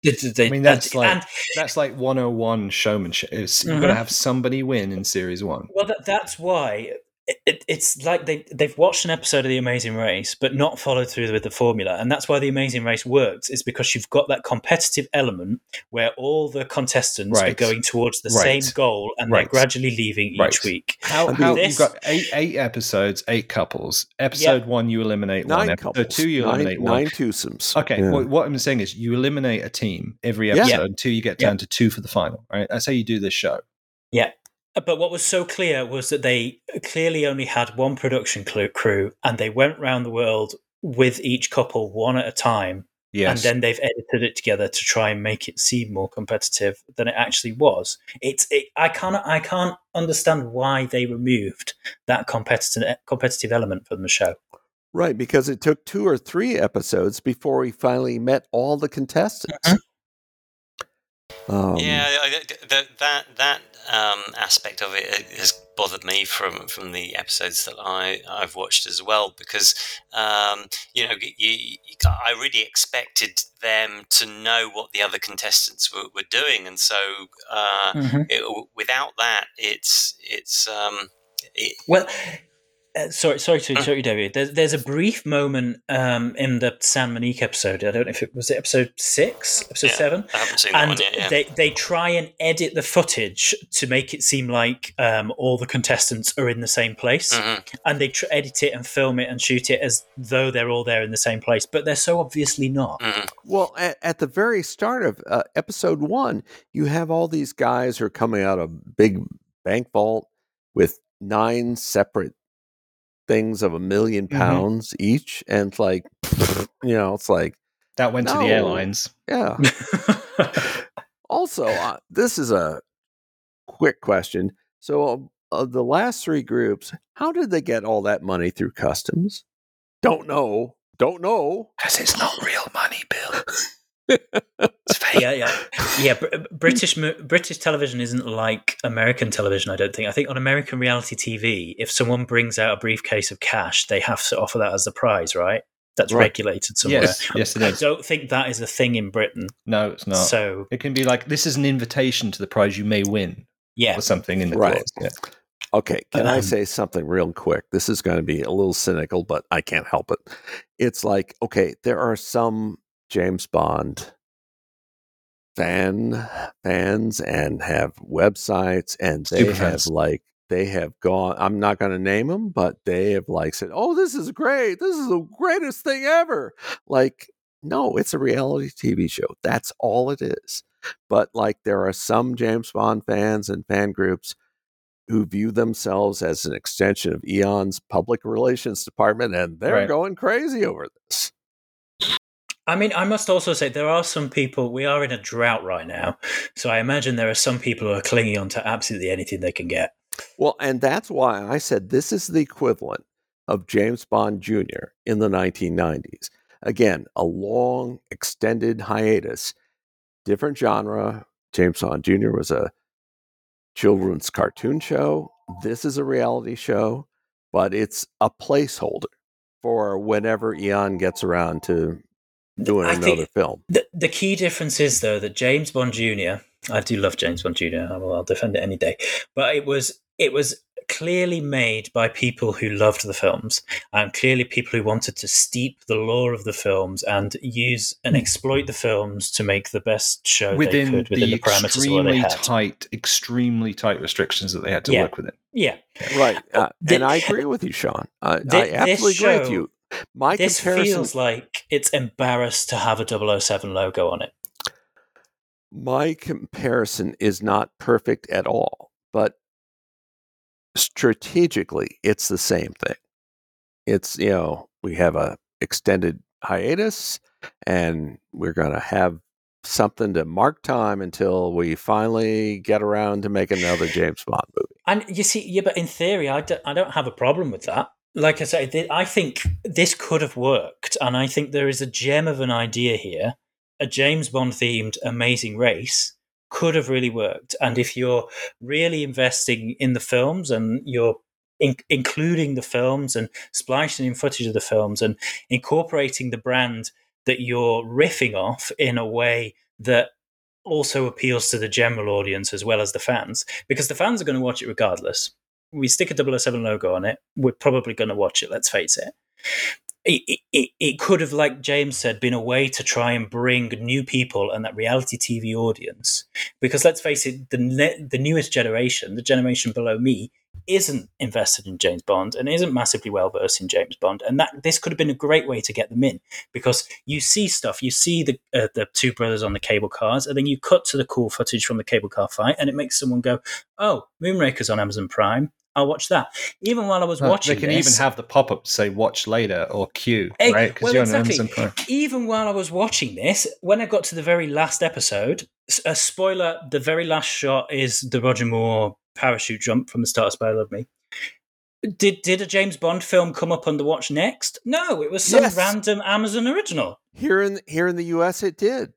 They- they- I mean, that's and- like and- that's like 101 showmanship. It's, You've got to mm-hmm. have somebody win in series one. Well, that, that's why it, it, it's like they they've watched an episode of The Amazing Race, but not followed through with the formula, and that's why The Amazing Race works. Is because you've got that competitive element where all the contestants are going towards the Right. same goal, and Right. they're gradually leaving each Right. week. How, how this- you've got eight eight episodes, eight couples. Episode one, you eliminate Nine one. Episode couples, two, you nine, eliminate one. nine twosomes. Okay, Yeah. what, what I'm saying is you eliminate a team every Yeah. episode until you get Yeah. down to two for the final, right? That's how you do this show. Yeah. But what was so clear was that they clearly only had one production crew, and they went round the world with each couple one at a time, Yes. and then they've edited it together to try and make it seem more competitive than it actually was. It's it, I can't I can't understand why they removed that competitive competitive element from the show. Right, because it took two or three episodes before we finally met all the contestants. Mhm. Um, yeah, I- I- that that that um, aspect of it has bothered me from from the episodes that I I've watched as well because um, you know you, I really expected them to know what the other contestants were, were doing, and so uh, it, without that, it's it's um, it, Well, uh, sorry, sorry to interrupt you, David. There's, there's a brief moment um, in the San Monique episode. I don't know if it was it episode six, episode Yeah. seven, I haven't seen that and one yet. Yeah. they they try and edit the footage to make it seem like um, all the contestants are in the same place, Mhm. and they tr- edit it and film it and shoot it as though they're all there in the same place, but they're so obviously not. Mhm. Well, at, at the very start of uh, episode one, you have all these guys who are coming out of big bank vault with nine separate things of a 1000000 Mhm. pounds each, and it's like, you know, it's like, that went to the airlines. yeah. also, uh, this is a quick question. So, of the last three groups, how did they get all that money through customs? Don't know. Don't know. Because it's not real money, Bill. It's fake. yeah, yeah, yeah. Br- British British television isn't like American television. I don't think. I think on American reality TV, if someone brings out a briefcase of cash, they have to offer that as the prize, right? That's Right. regulated somewhere. Yes, yes, it I don't think that is a thing in Britain. No, it's not. So it can be like this is an invitation to the prize you may win, yeah, or something in the Right. clause. Yeah. Okay, can I Um, say something real quick? This is going to be a little cynical, but I can't help it. It's like, okay, there are some James Bond fan fans and have websites and they Super have fans. like they have gone I'm not going to name them, but they have like said, "Oh, this is great. This is the greatest thing ever." Like, no, it's a reality TV show. That's all it is. But like there are some James Bond fans and fan groups who view themselves as an extension of Eon's public relations department, and they're Right. going crazy over this. I mean, I must also say there are some people. We are in a drought right now, so I imagine there are some people who are clinging on to absolutely anything they can get. Well, and that's why I said this is the equivalent of James Bond Jr. in the 1990s. Again, a long, extended hiatus, different genre. James Bond Jr. was a children's cartoon show. This is a reality show, but it's a placeholder for whenever Eon gets around to doing I another think- film. The, the key difference is though that James Bond Jr. I do love James Bond Jr. I will, I'll defend it any day, but it was it was clearly made by people who loved the films and clearly people who wanted to steep the lore of the films and use and Hmm. exploit the films to make the best show within, they could within the, the parameters of what they extremely had. tight, extremely tight restrictions that they had to Yeah. work within. yeah, Right. Uh, Thi- and I agree with you, Sean. I, Thi- I absolutely this agree with you. My this comparison, feels like it's embarrassed to have a 007 logo on it. my comparison is not perfect at all, but strategically, it's the same thing. It's you know we have a extended hiatus, and we're going to have something to mark time until we finally get around to make another James Bond movie. And you see, yeah, but in theory, I don't, I don't have a problem with that. Like I say, th- I think this could have worked, and I think there is a gem of an idea here. A James Bond themed Amazing Race could have really worked, and if you're really investing in the films and you're in- including the films and splicing in footage of the films and incorporating the brand that you're riffing off in a way that also appeals to the general audience as well as the fans because the fans are going to watch it regardless. We stick a 007 logo on it, we're probably going to watch it, let's face it. It, it, it could have, like James said, been a way to try and bring new people and that reality TV audience. Because let's face it, the, ne- the newest generation, the generation below me, isn't invested in James Bond and isn't massively well versed in James Bond. And that this could have been a great way to get them in because you see stuff, you see the uh, the two brothers on the cable cars, and then you cut to the cool footage from the cable car fight, and it makes someone go, "Oh, Moonraker's on Amazon Prime. I'll watch that." Even while I was Well, watching, they can this, even have the pop up say "Watch later" or "Q," Hey, right? Because well, you're exactly. on Amazon Prime. even while I was watching this, when I got to the very last episode, a spoiler: the very last shot is the Roger Moore parachute jump from the start of Spy Love Me. Did did a James Bond film come up on the watch next? No, it was some Yes. random Amazon original. Here in here in the U.S., it did.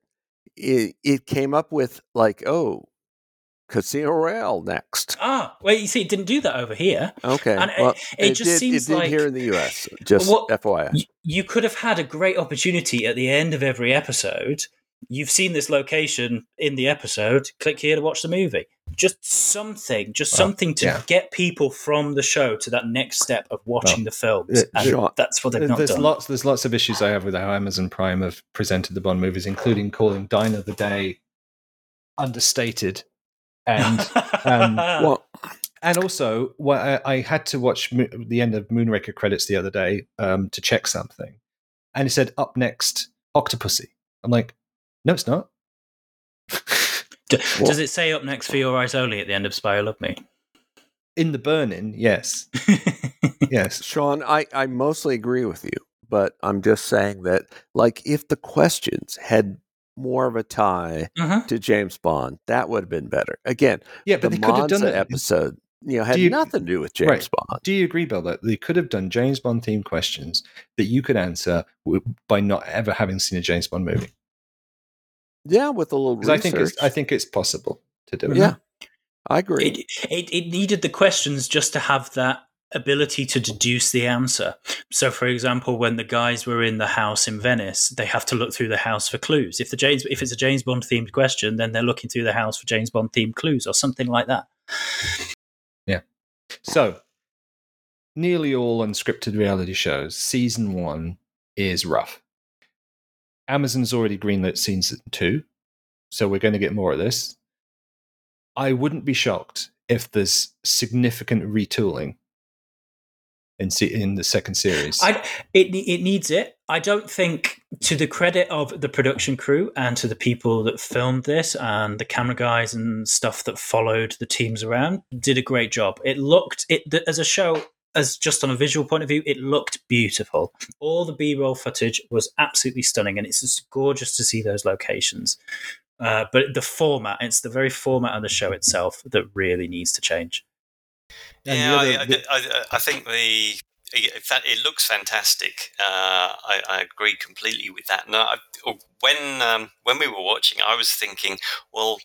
It, it came up with like, oh, Casino Royale next. Ah, well, you see, it didn't do that over here. Okay, And it- well, it just did, seems it did like- here in the U.S. Just What- FYI. You could have had a great opportunity at the end of every episode. You've seen this location in the episode. Click here to watch the movie. Just something, just Well, something to yeah. get people from the show to that next step of watching the films. And Sean, that's what they've not There's done. lots. There's lots of issues I have with how Amazon Prime have presented the Bond movies, including calling "Die Another Day" understated, and um, Well, and also well, I, I had to watch Mo- the end of Moonraker credits the other day um, to check something, and it said up next Octopussy. I'm like, no, it's not. D- Does it say up next for your eyes only at the end of Spy Who Loved Me? In the burning, yes, yes. Sean, I, I mostly agree with you, but I'm just saying that, like, if the questions had more of a tie Mhm. to James Bond, that would have been better. Again, Yeah, but the they could have done Monza it. episode, you know, had you- nothing to do with James Right. Bond. Do you agree, Bill, that they could have done James Bond themed questions that you could answer by not ever having seen a James Bond movie? Yeah, with a little Because I think it's I think it's possible to do it. yeah, mm-hmm. I agree. It, it, it needed the questions just to have that ability to deduce the answer. So, for example, when the guys were in the house in Venice, they have to look through the house for clues. If the James, if it's a James Bond themed question, then they're looking through the house for James Bond themed clues or something like that. Yeah. So, nearly all unscripted reality shows, season one is rough. Amazon's already greenlit season two, so we're going to get more of this. I wouldn't be shocked if there's significant retooling in se- in the second series. I, it it needs it. I don't think, to the credit of the production crew and to the people that filmed this and the camera guys and stuff that followed the teams around, did a great job. It looked it as a show. As just on a visual point of view, it looked beautiful. All the B-roll footage was absolutely stunning, and it's just gorgeous to see those locations. Uh, but the format, it's the very format of the show itself that really needs to change. And yeah, the I, other- the- I, I, think the it looks fantastic. Uh, I, I agree completely with that. No, I, when um, when we were watching, I was thinking, well,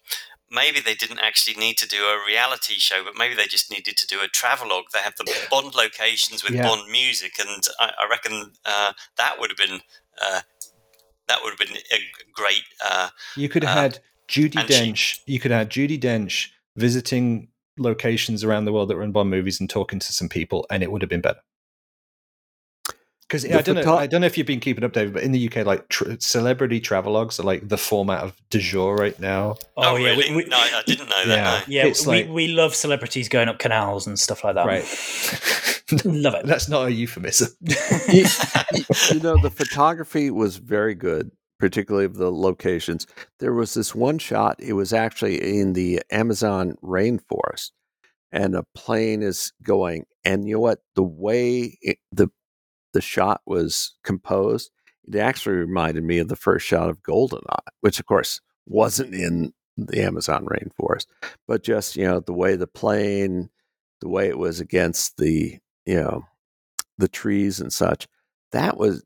maybe they didn't actually need to do a reality show, but maybe they just needed to do a travelogue. They have the Bond locations with Yeah. Bond music, and I, I reckon uh, that would have been uh, that would have been a great. Uh, You could have Uh, had Judi and she- Dench. You could have Judi Dench visiting locations around the world that were in Bond movies and talking to some people, and it would have been better. Because I don't know, photo- I don't know if you've been keeping up, David, but in the UK, like tr- celebrity travelogues are like the format of du jour right now. Oh, yeah, really? we, we, no, I didn't know that. Yeah. no. yeah, It's we, like- we love celebrities going up canals and stuff like that. Right. love it. That's not a euphemism. you, you know, the photography was very good, particularly of the locations. There was this one shot, it was actually in the Amazon rainforest, and a plane is going. And you know what? The way it, the the shot was composed, it actually reminded me of the first shot of Goldeneye, which of course wasn't in the Amazon rainforest, but just you know the way the plane, the way it was against the you know the trees and such. That was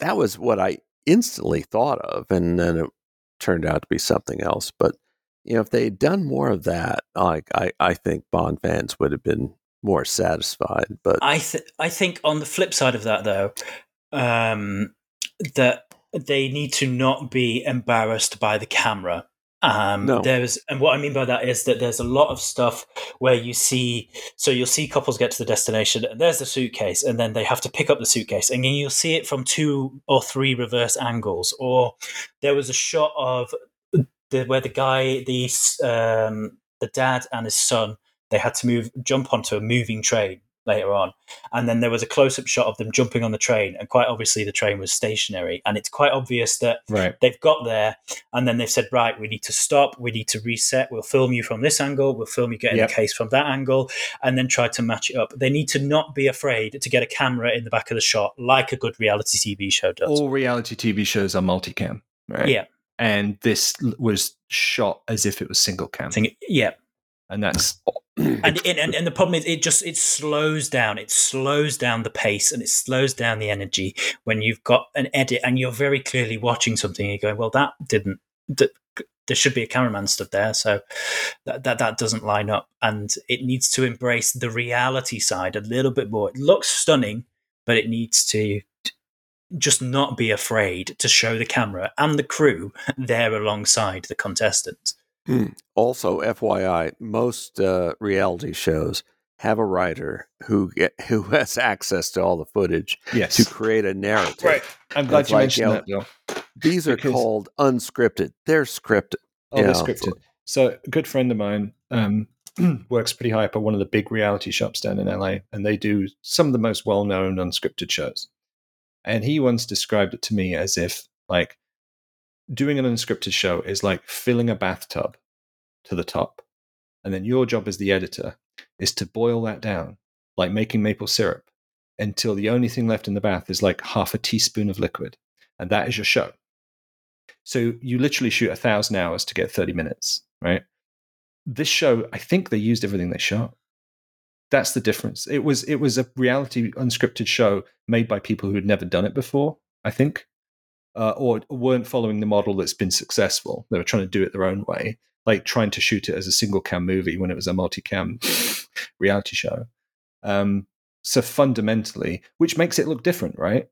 that was what I instantly thought of, and then it turned out to be something else. But you know, if they had done more of that, like I, I think Bond fans would have been more satisfied. But I th- I think on the flip side of that though, um, that they need to not be embarrassed by the camera. Um, No. There's and what I mean by that is that there's a lot of stuff where you see so you'll see couples get to the destination and there's the suitcase and then they have to pick up the suitcase and then you'll see it from two or three reverse angles or there was a shot of the where the guy the um, the dad and his son they had to move jump onto a moving train later on. And then there was a close-up shot of them jumping on the train and quite obviously the train was stationary. And it's quite obvious that Right. they've got there and then they've said right we need to stop. We need to reset. We'll film you from this angle. We'll film you getting Yep. the case from that angle and then try to match it up. They need to not be afraid to get a camera in the back of the shot like a good reality tv show does. All reality TV shows are multicam, right? yeah. And this was shot as if it was single cam, yeah and that's and, and and the problem is it just it slows down. It slows down the pace and it slows down the energy when you've got an edit and you're very clearly watching something and you're going well that didn't that, there should be a cameraman stood there. So that, that that doesn't line up and it needs to embrace the reality side a little bit more. It looks stunning but it needs to just not be afraid to show the camera and the crew there alongside the contestants also, FYI, most uh, reality shows have a writer who get, who has access to all the footage yes. to create a narrative. Right. I'm glad It's you like, mentioned you know, that, Bill. These are Because- called unscripted. They're scripted. Oh, they're Yeah. scripted. So, a good friend of mine um, works pretty high up at one of the big reality shops down in LA, and they do some of the most well known unscripted shows. And he once described it to me as if, like, doing an unscripted show is like filling a bathtub to the top. And then your job as the editor is to boil that down, like making maple syrup, until the only thing left in the bath is like half a teaspoon of liquid. And that is your show. So you literally shoot a thousand hours to get 30 minutes, right? This show, I think they used everything they shot. That's the difference. It was it was a reality unscripted show made by people who had never done it before, I think, uh, or weren't following the model that's been successful. They were trying to do it their own way, like trying to shoot it as a single cam movie when it was a multi-cam reality show. Um, so fundamentally, which makes it look different, right?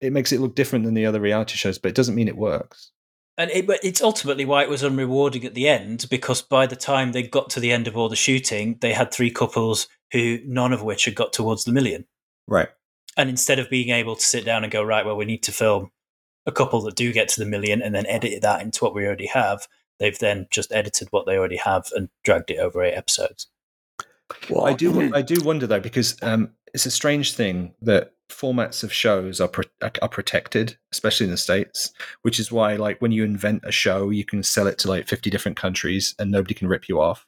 It makes it look different than the other reality shows, but it doesn't mean it works. And it, it's ultimately why it was unrewarding at the end, because by the time they got to the end of all the shooting, they had three couples who none of which had got towards the million. Right. And instead of being able to sit down and go, right, well, we need to film a couple that do get to the million and then edit that into what we already have, they've then just edited what they already have and dragged it over eight episodes. Well, I do. I do wonder though, because um, it's a strange thing that formats of shows are pro- are protected, especially in the states. Which is why, like, when you invent a show, you can sell it to like fifty different countries, and nobody can rip you off.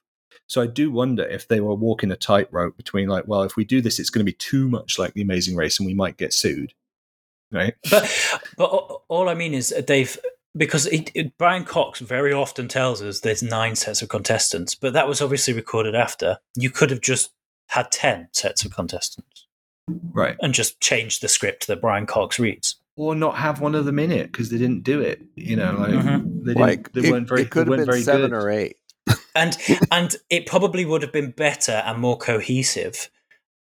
So I do wonder if they were walking a tightrope between, like, well, if we do this, it's going to be too much like The Amazing Race, and we might get sued, right? But but all I mean is that they've because it, it, Brian Cox very often tells us there's nine sets of contestants, but that was obviously recorded after. You could have just had ten sets of contestants Right. and just changed the script that Brian Cox reads. Or not have one of them in it because they didn't do it. You know, like Mhm. they didn't. like they it, weren't very. it could have been very seven good. or eight. and and it probably would have been better and more cohesive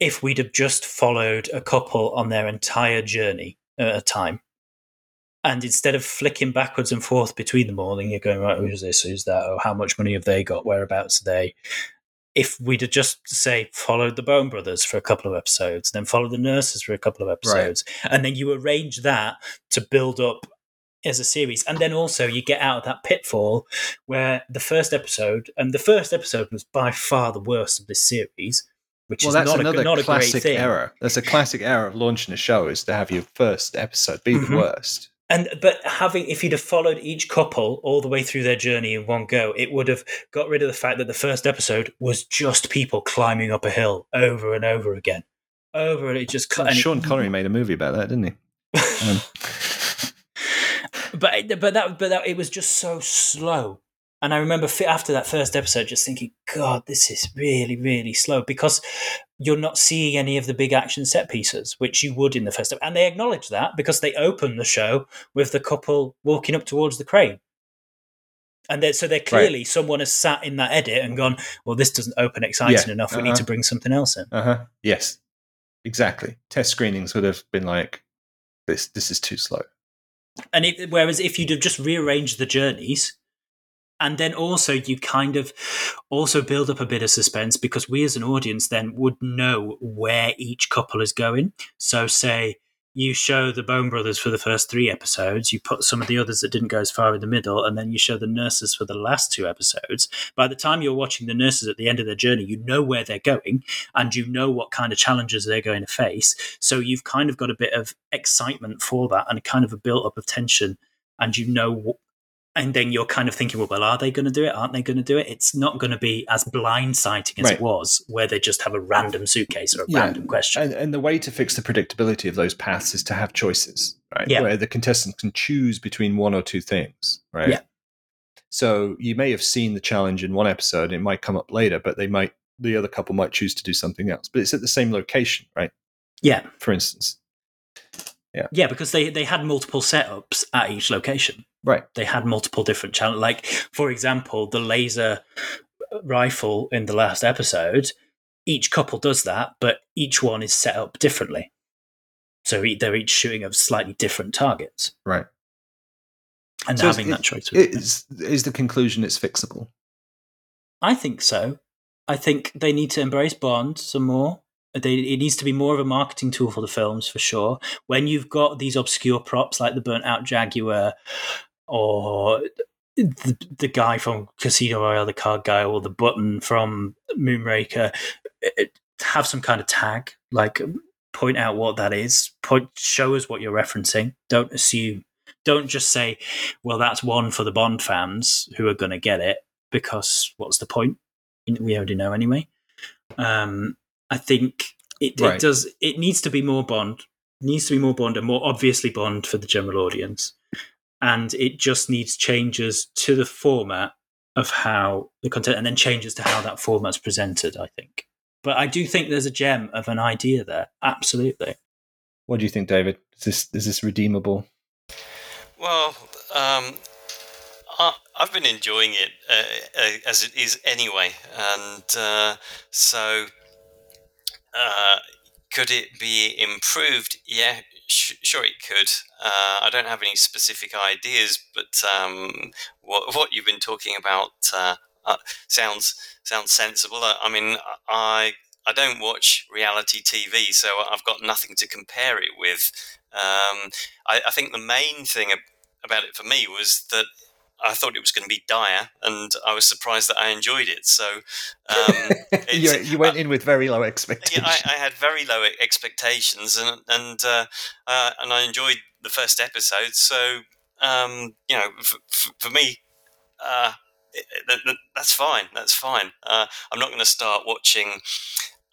if we'd have just followed a couple on their entire journey at a time. And instead of flicking backwards and forth between them all, then you're going, right, who's this, who's that, oh, how much money have they got, whereabouts are they? if we'd have just say followed the Bone Brothers for a couple of episodes, then followed the nurses for a couple of episodes, and then you arrange that to build up as a series, and then also you get out of that pitfall where the first episode, and the first episode was by far the worst of this series, which well, is that's not another a, not a classic thing. error. That's a classic error of launching a show is to have your first episode be Mhm. the worst. And but having if you'd have followed each couple all the way through their journey in one go, it would have got rid of the fact that the first episode was just people climbing up a hill over and over again, over and it just. cl- and it- Sean Connery made a movie about that, didn't he? Um, but but that but that it was just so slow. And I remember after that first episode, just thinking, God, this is really really slow because you're not seeing any of the big action set pieces, which you would in the first. ep- And they acknowledge that because they open the show with the couple walking up towards the crane. And they're, so they're clearly someone has sat in that edit and gone, well, this doesn't open exciting Yeah, enough. We uh-huh. need to bring something else in. uh huh. Yes, exactly. Test screenings would have been like, this. This is too slow. And it, whereas if you'd have just rearranged the journeys, and then also you kind of also build up a bit of suspense because we as an audience then would know where each couple is going. So say you show the Bone Brothers for the first three episodes, you put some of the others that didn't go as far in the middle, and then you show the nurses for the last two episodes. By the time you're watching the nurses at the end of their journey, you know where they're going and you know what kind of challenges they're going to face. So you've kind of got a bit of excitement for that and kind of a built up of tension, and you know. And then you're kind of thinking, well, well, are they going to do it? Aren't they going to do it? It's not going to be as blindsiding as Right. it was, where they just have a random suitcase or a Yeah. random question. And, and the way to fix the predictability of those paths is to have choices, right? Yeah. Where the contestants can choose between one or two things, right? Yeah. So you may have seen the challenge in one episode, it might come up later, but they might the other couple might choose to do something else. But it's at the same location, right? yeah, For instance. Yeah. yeah, because they they had multiple setups at each location. Right. they had multiple different channels. Like, for example, the laser rifle in the last episode, each couple does that, but each one is set up differently. So they're each shooting at slightly different targets, Right. and So having that choice. Is, is the conclusion it's fixable? I think so. I think they need to embrace Bond some more. They, it needs to be more of a marketing tool for the films for sure. When you've got these obscure props like the burnt out Jaguar or the, the guy from Casino Royale, the card guy, or the button from Moonraker, it, have some kind of tag, like point out what that is, point show us what you're referencing. Don't assume. Don't just say, "Well, that's one for the Bond fans who are going to get it," because what's the point? We already know anyway. Um, I think it, Right. it does. It needs to be more Bond. Needs to be more Bond and more obviously Bond for the general audience. And it just needs changes to the format of how the content, and then changes to how that format's presented. I think. But I do think there's a gem of an idea there. Absolutely. What do you think, David? Is this is this redeemable? Well, um, I, I've been enjoying it uh, uh, as it is anyway, and uh, so uh, could it be improved? Yeah, sh- sure it could. Uh, I don't have any specific ideas, but um, what what you've been talking about uh, uh, sounds sounds sensible. I, I mean, I I don't watch reality TV, so I've got nothing to compare it with. Um, I, I think the main thing about it for me was that I thought it was going to be dire, and I was surprised that I enjoyed it. So um, you, you went in with very low yeah, expectations. I, I had very low expectations, and and uh, uh, and I enjoyed the first episode. So um, you know, for, for me, uh, it- it- that- that's fine. That's fine. Uh, I'm not going to start watching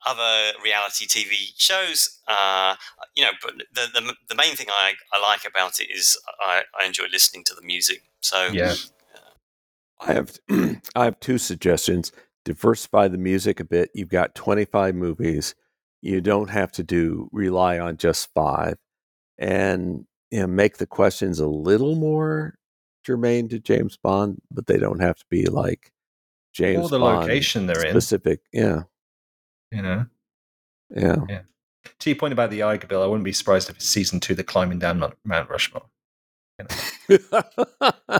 other reality TV shows. Uh, you know, but the, the the main thing I, I like about it is I, I enjoy listening to the music. So yeah. I have I have two suggestions. Diversify the music a bit. You've got 25 movies. You don't have to do rely on just five, and you know, make the questions a little more germane to James Bond, but they don't have to be like James Or the Bond location they're in. specific. Yeah, You know. yeah. Yeah. To your point about the Eiger Bill, I wouldn't be surprised if it's season two, the climbing down Mount- Mount Rushmore. I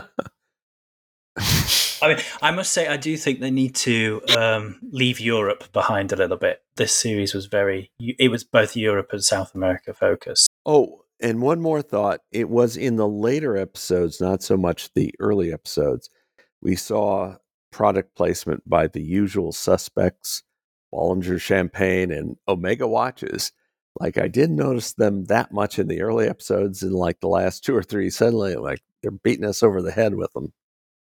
I mean, I must say, I do think they need to um, leave Europe behind a little bit. This series was very, it was both Europe and South America focused. Oh, and one more thought. It was in the later episodes, not so much the early episodes. We saw product placement by the usual suspects, Bollinger Champagne and Omega watches. Like I didn't notice them that much in the early episodes. In like the last two or three, suddenly like they're beating us over the head with them.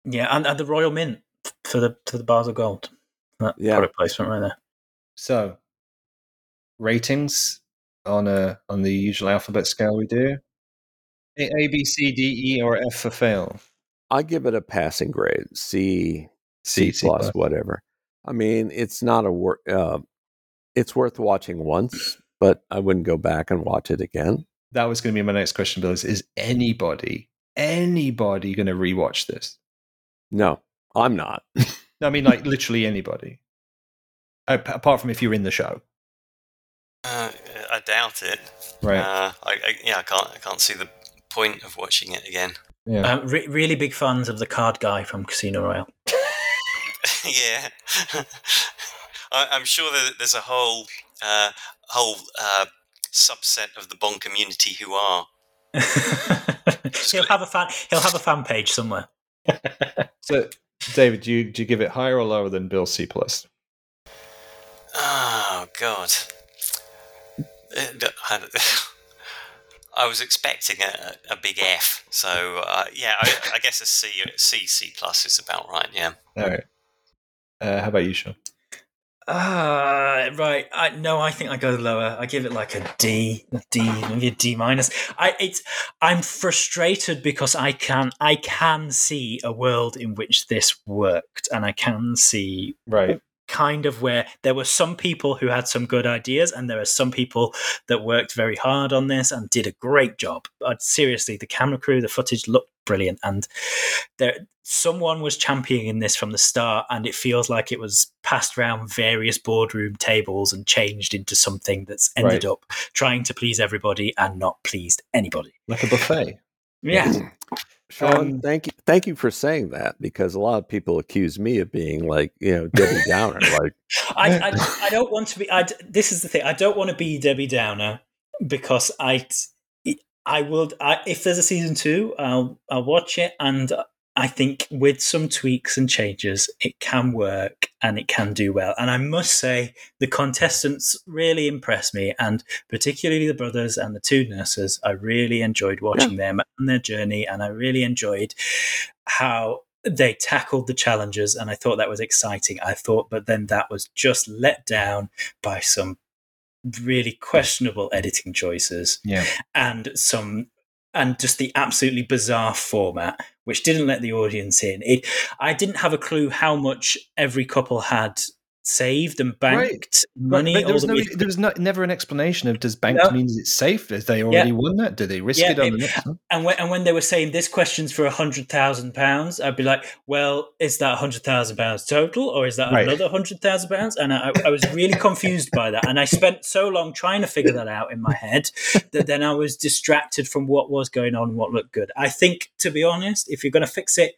Yeah, and, and the Royal Mint for the for the bars of gold. That Yeah. product placement right there. So, ratings on a on the usual alphabet scale we do. A, A, B, C, D, E, or F for fail. I give it a passing grade, C, C, C, C plus, plus. whatever. I mean, it's not a wor- uh, it's worth watching once, but I wouldn't go back and watch it again. That was going to be my next question, Bill. Is, is anybody anybody going to rewatch this? No, I'm not. I mean like literally anybody. Uh, p- apart from if you're in the show, Uh, I doubt it. right? Uh, I, I, yeah, I can't. I can't see the point of watching it again. yeah. Um, re- really big fans of the card guy from Casino Royale. yeah, I, I'm sure that there's a whole uh, whole uh, subset of the Bond community who are. he'll have a fan. He'll have a fan page somewhere. so, David, do you do you give it higher or lower than Bill C plus? Oh God. Uh, d- I, I was expecting a, a big F, so uh, yeah, I, I guess a C, C, C plus is about right. Yeah. All right. Uh, how about you, Sean? Ah, right. I no, I think I go lower. I give it like a D, a D, maybe a D minus. I it's I'm frustrated because I can I can see a world in which this worked, and I can see Right. Kind of where there were some people who had some good ideas, and there are some people that worked very hard on this and did a great job. But seriously, the camera crew, the footage looked brilliant, and there someone was championing this from the start, and it feels like it was passed around various boardroom tables and changed into something that's ended Right. up trying to please everybody and not pleased anybody. Like a buffet. Yeah. Sean, Um, thank you, thank you for saying that because a lot of people accuse me of being like you know Debbie Downer. like, I, I, I don't want to be. I, this is the thing. I don't want to be Debbie Downer because I, I will. I, if there's a season two, I'll I'll watch it, and I think with some tweaks and changes, it can work and it can do well. And I must say, the contestants really impressed me, and particularly the brothers and the two nurses. I really enjoyed watching them and their journey, and I really enjoyed how they tackled the challenges and I thought that was exciting. I thought, but then that was just let down by some really questionable editing choices Yeah. and some and just the absolutely bizarre format which didn't let the audience in. It I didn't have a clue how much every couple had saved and banked money. But, but there was no, way- there was no, never an explanation of does bank No. means it's safe? Have they already won that? Do they risk Yeah, it on it- the next one? And when, and when they were saying this question's for a hundred thousand pounds, I'd be like, "Well, is that a hundred thousand pounds total, or is that Right. another hundred thousand pounds?" And I, I was really confused by that, and I spent so long trying to figure that out in my head that then I was distracted from what was going on and what looked good. I think, to be honest, if you're going to fix it,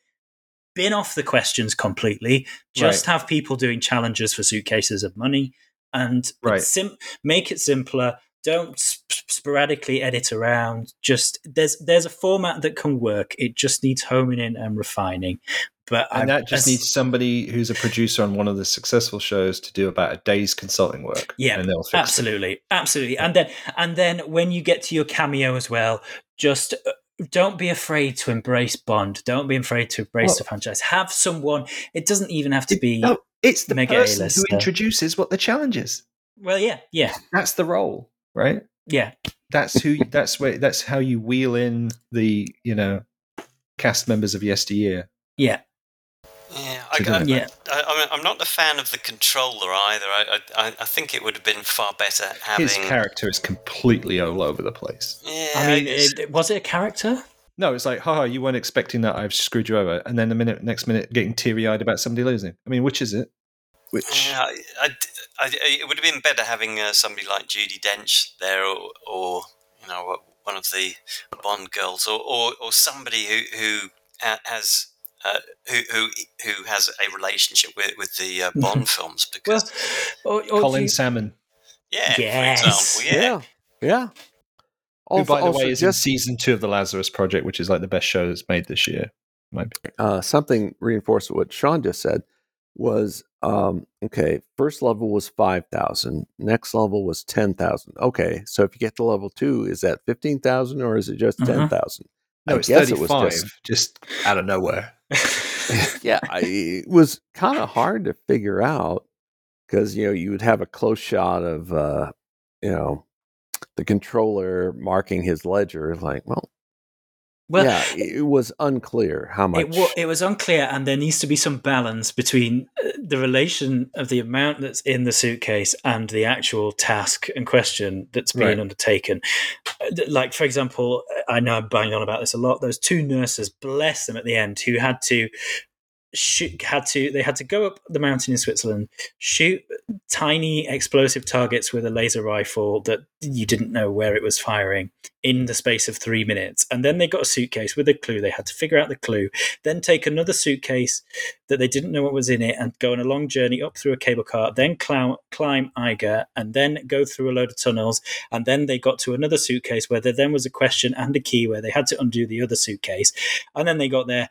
bin off the questions completely. Just have people doing challenges for suitcases of money, and Right. sim- make it simpler don't sp- sporadically edit around just there's there's a format that can work it just needs homing in and refining but And I- that just as- needs somebody who's a producer on one of the successful shows to do about a day's consulting work. Yeah, and they'll fix it. absolutely absolutely and then and then when you get to your cameo as well just uh, don't be afraid to embrace bond don't be afraid to embrace Well- the franchise have someone it doesn't even have to be it's the mega person who A-lister. introduces what the challenge is. well yeah yeah That's the role, right? yeah That's who. that's where. That's how you wheel in the you know cast members of yesteryear. yeah Yeah, To do I, I, it. yeah I, I mean, I'm not a fan of the controller either. I, I, I think it would have been far better having. His character is completely all over the place. Yeah, i mean it's- it, was it a character No, it's like, haha, you weren't expecting that. I've screwed you over, and then the minute, next minute, getting teary eyed about somebody losing. I mean, which is it? Which? Yeah, I, I, I- it would have been better having uh, somebody like Judi Dench there, or, or you know, one of the Bond girls, or, or, or somebody who who has uh, who who who has a relationship with with the uh, Bond films Well, because or, or Colin do Salmon, yeah, Yes. for example, yeah. Yeah. Yeah. who by the way is just in season two of the Lazarus Project, which is like the best show that's made this year. Might be. uh, something reinforced what Sean just said was um, okay. First level was five thousand. Next level was ten thousand. Okay, so if you get to level two, is that fifteen thousand or is it just Mhm. ten thousand? No, I it's guess it thirty-five. was just- just out of nowhere. yeah, I, it was kind of hard to figure out because you know you would have a close shot of uh, you know the controller marking his ledger. Like, well, well, yeah, it, was unclear how much. It, wa- it was unclear, and there needs to be some balance between uh, the relation of the amount that's in the suitcase and the actual task and question that's being Right. undertaken. Uh, Like, for example, I know I'm banging on about this a lot. Those two nurses, bless them, at the end, who had to shoot, had to they had to go up the mountain in Switzerland, shoot tiny explosive targets with a laser rifle that you didn't know where it was firing in the space of three minutes. And then they got a suitcase with a clue. They had to figure out the clue, then take another suitcase that they didn't know what was in it and go on a long journey up through a cable car, then climb, climb Eiger, and then go through a load of tunnels. And then they got to another suitcase where there then was a question and a key where they had to undo the other suitcase. And then they got there,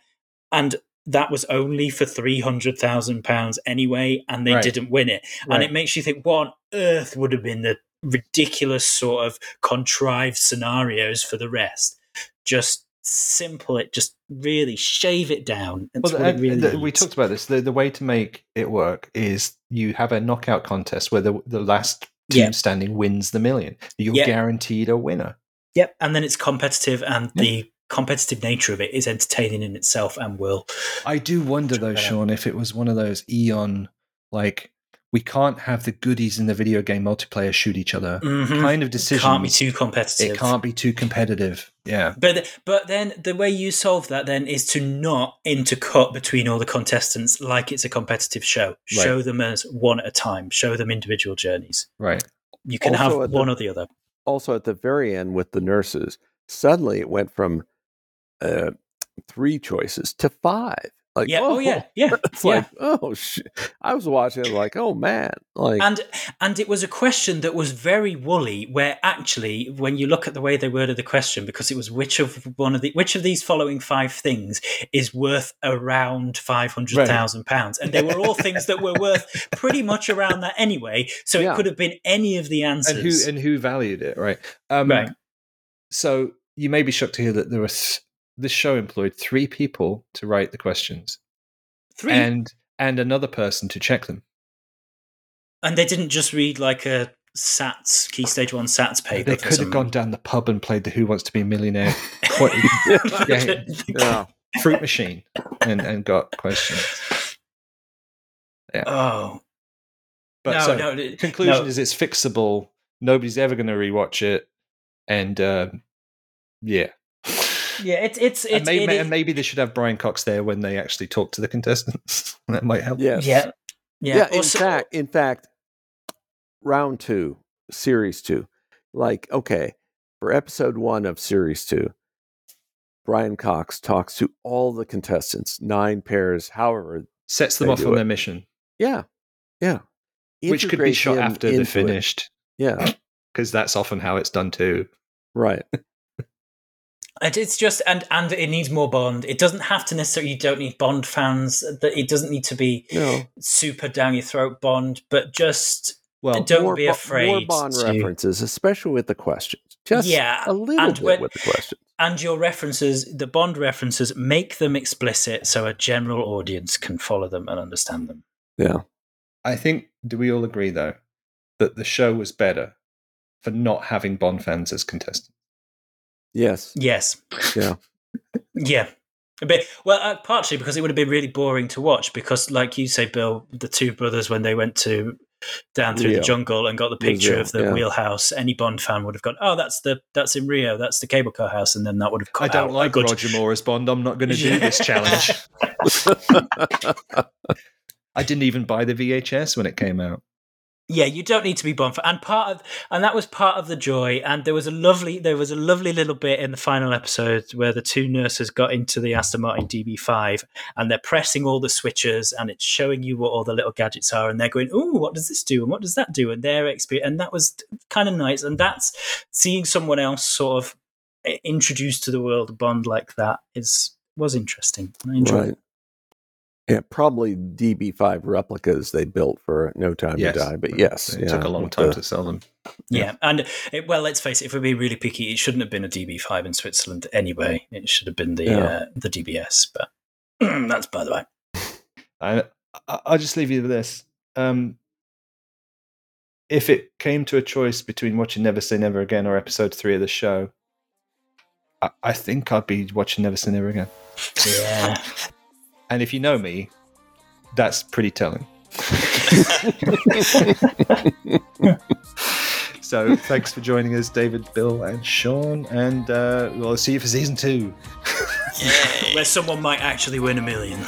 and that was only for £300,000 anyway, and they Right. didn't win it. And Right. it makes you think, what on earth would have been the ridiculous sort of contrived scenarios for the rest? Just simple it, just really shave it down. That's Well, it uh, really the- we talked about this. The, the way to make it work is you have a knockout contest where the, the last team Yeah. standing wins the million. You're Yeah. guaranteed a winner. Yep, and then it's competitive, and Yeah. the competitive nature of it is entertaining in itself and will. I do wonder though, Sean, if it was one of those Eon like we can't have the goodies in the video game multiplayer shoot each other Mhm. kind of decision. Can't be too competitive. It can't be too competitive. Yeah. But but then the way you solve that then is to not intercut between all the contestants like it's a competitive show. Right. Show them as one at a time. Show them individual journeys. Right. You can Also have at the- one or the other. also at the very end with the nurses, suddenly it went from uh, three choices to five. Like, yeah. Oh, yeah. Yeah. It's yeah. like, oh, sh-. I was watching it like, oh man, like, and and it was a question that was very woolly where actually when you look at the way they worded the question because it was which of one of the which of these following five things is worth around 500,000 pounds and they were all things that were worth pretty much around that anyway so Yeah. it could have been any of the answers And who and who valued it, right? Um, Right. So you may be shocked to hear that there was this show employed three people to write the questions three and, and and another person to check them. And they didn't just read like a sats key stage 1 sats paper They for could have gone down the pub and played the Who Wants to Be a Millionaire qu- yeah, yeah. fruit machine and, and got questions. oh But no so, no it- conclusion no. is it's fixable. Nobody's ever going to rewatch it, and um, yeah, yeah it's it's and it's maybe, it is- and maybe they should have Brian Cox there when they actually talk to the contestants. that might help. Yes. yeah yeah, Yeah. in Also- fact, in fact, round two, series two, like okay, for episode one of series two, Brian Cox talks to all the contestants, nine pairs, however. Sets them off on it. their mission, Yeah, yeah. which could be shot after they're into it. finished, Yeah, because that's often how it's done too. right. And it's just and and it needs more Bond. It doesn't have to necessarily. You don't need Bond fans. That it doesn't need to be No, super down your throat Bond, but just Well, don't more, be afraid. More Bond to- references, especially with the questions. Just Yeah, a little and bit when- with the questions. And your references, the Bond references, make them explicit so a general audience can follow them and understand them. Yeah. I think. Do we all agree though that the show was better for not having Bond fans as contestants? Yes. Yes. Yeah. Yeah. A bit, well, uh, partially because it would have been really boring to watch. Because, like you say, Bill, the two brothers when they went to down through Rio. the jungle and got the picture Rio, of the yeah. wheelhouse, any Bond fan would have gone, "Oh, that's the that's in Rio. That's the cable car house," and then that would have. I don't out like good- Roger Moore as Bond. I'm not going to do this challenge. I didn't even buy the VHS when it came out. Yeah, you don't need to be bonfire and part of and that was part of the joy. And there was a lovely there was a lovely little bit in the final episode where the two nurses got into the Aston Martin DB5 and they're pressing all the switches and it's showing you what all the little gadgets are, and they're going, "Oh, what does this do? And what does that do?" And their experience, and that was kind of nice. And that's seeing someone else sort of introduced to the world Bond like that is was interesting. I enjoyed Right. it. Yeah, probably DB5 replicas they built for No Time Yes. to Die, but yes, It yeah, took a long time the- to sell them. Yeah, and it, well, let's face it. If we're being really picky, it shouldn't have been a DB5 in Switzerland anyway. It should have been the Yeah. uh, the DBS. But that's by the way. I, I- I'll just leave you with this. Um, if it came to a choice between watching Never Say Never Again or episode three of the show, I, I think I'd be watching Never Say Never Again. Yeah, And if you know me, that's pretty telling. so thanks for joining us, David, Bill, and Sean. And uh, we'll see you for season two. Yay. where someone might actually win a million.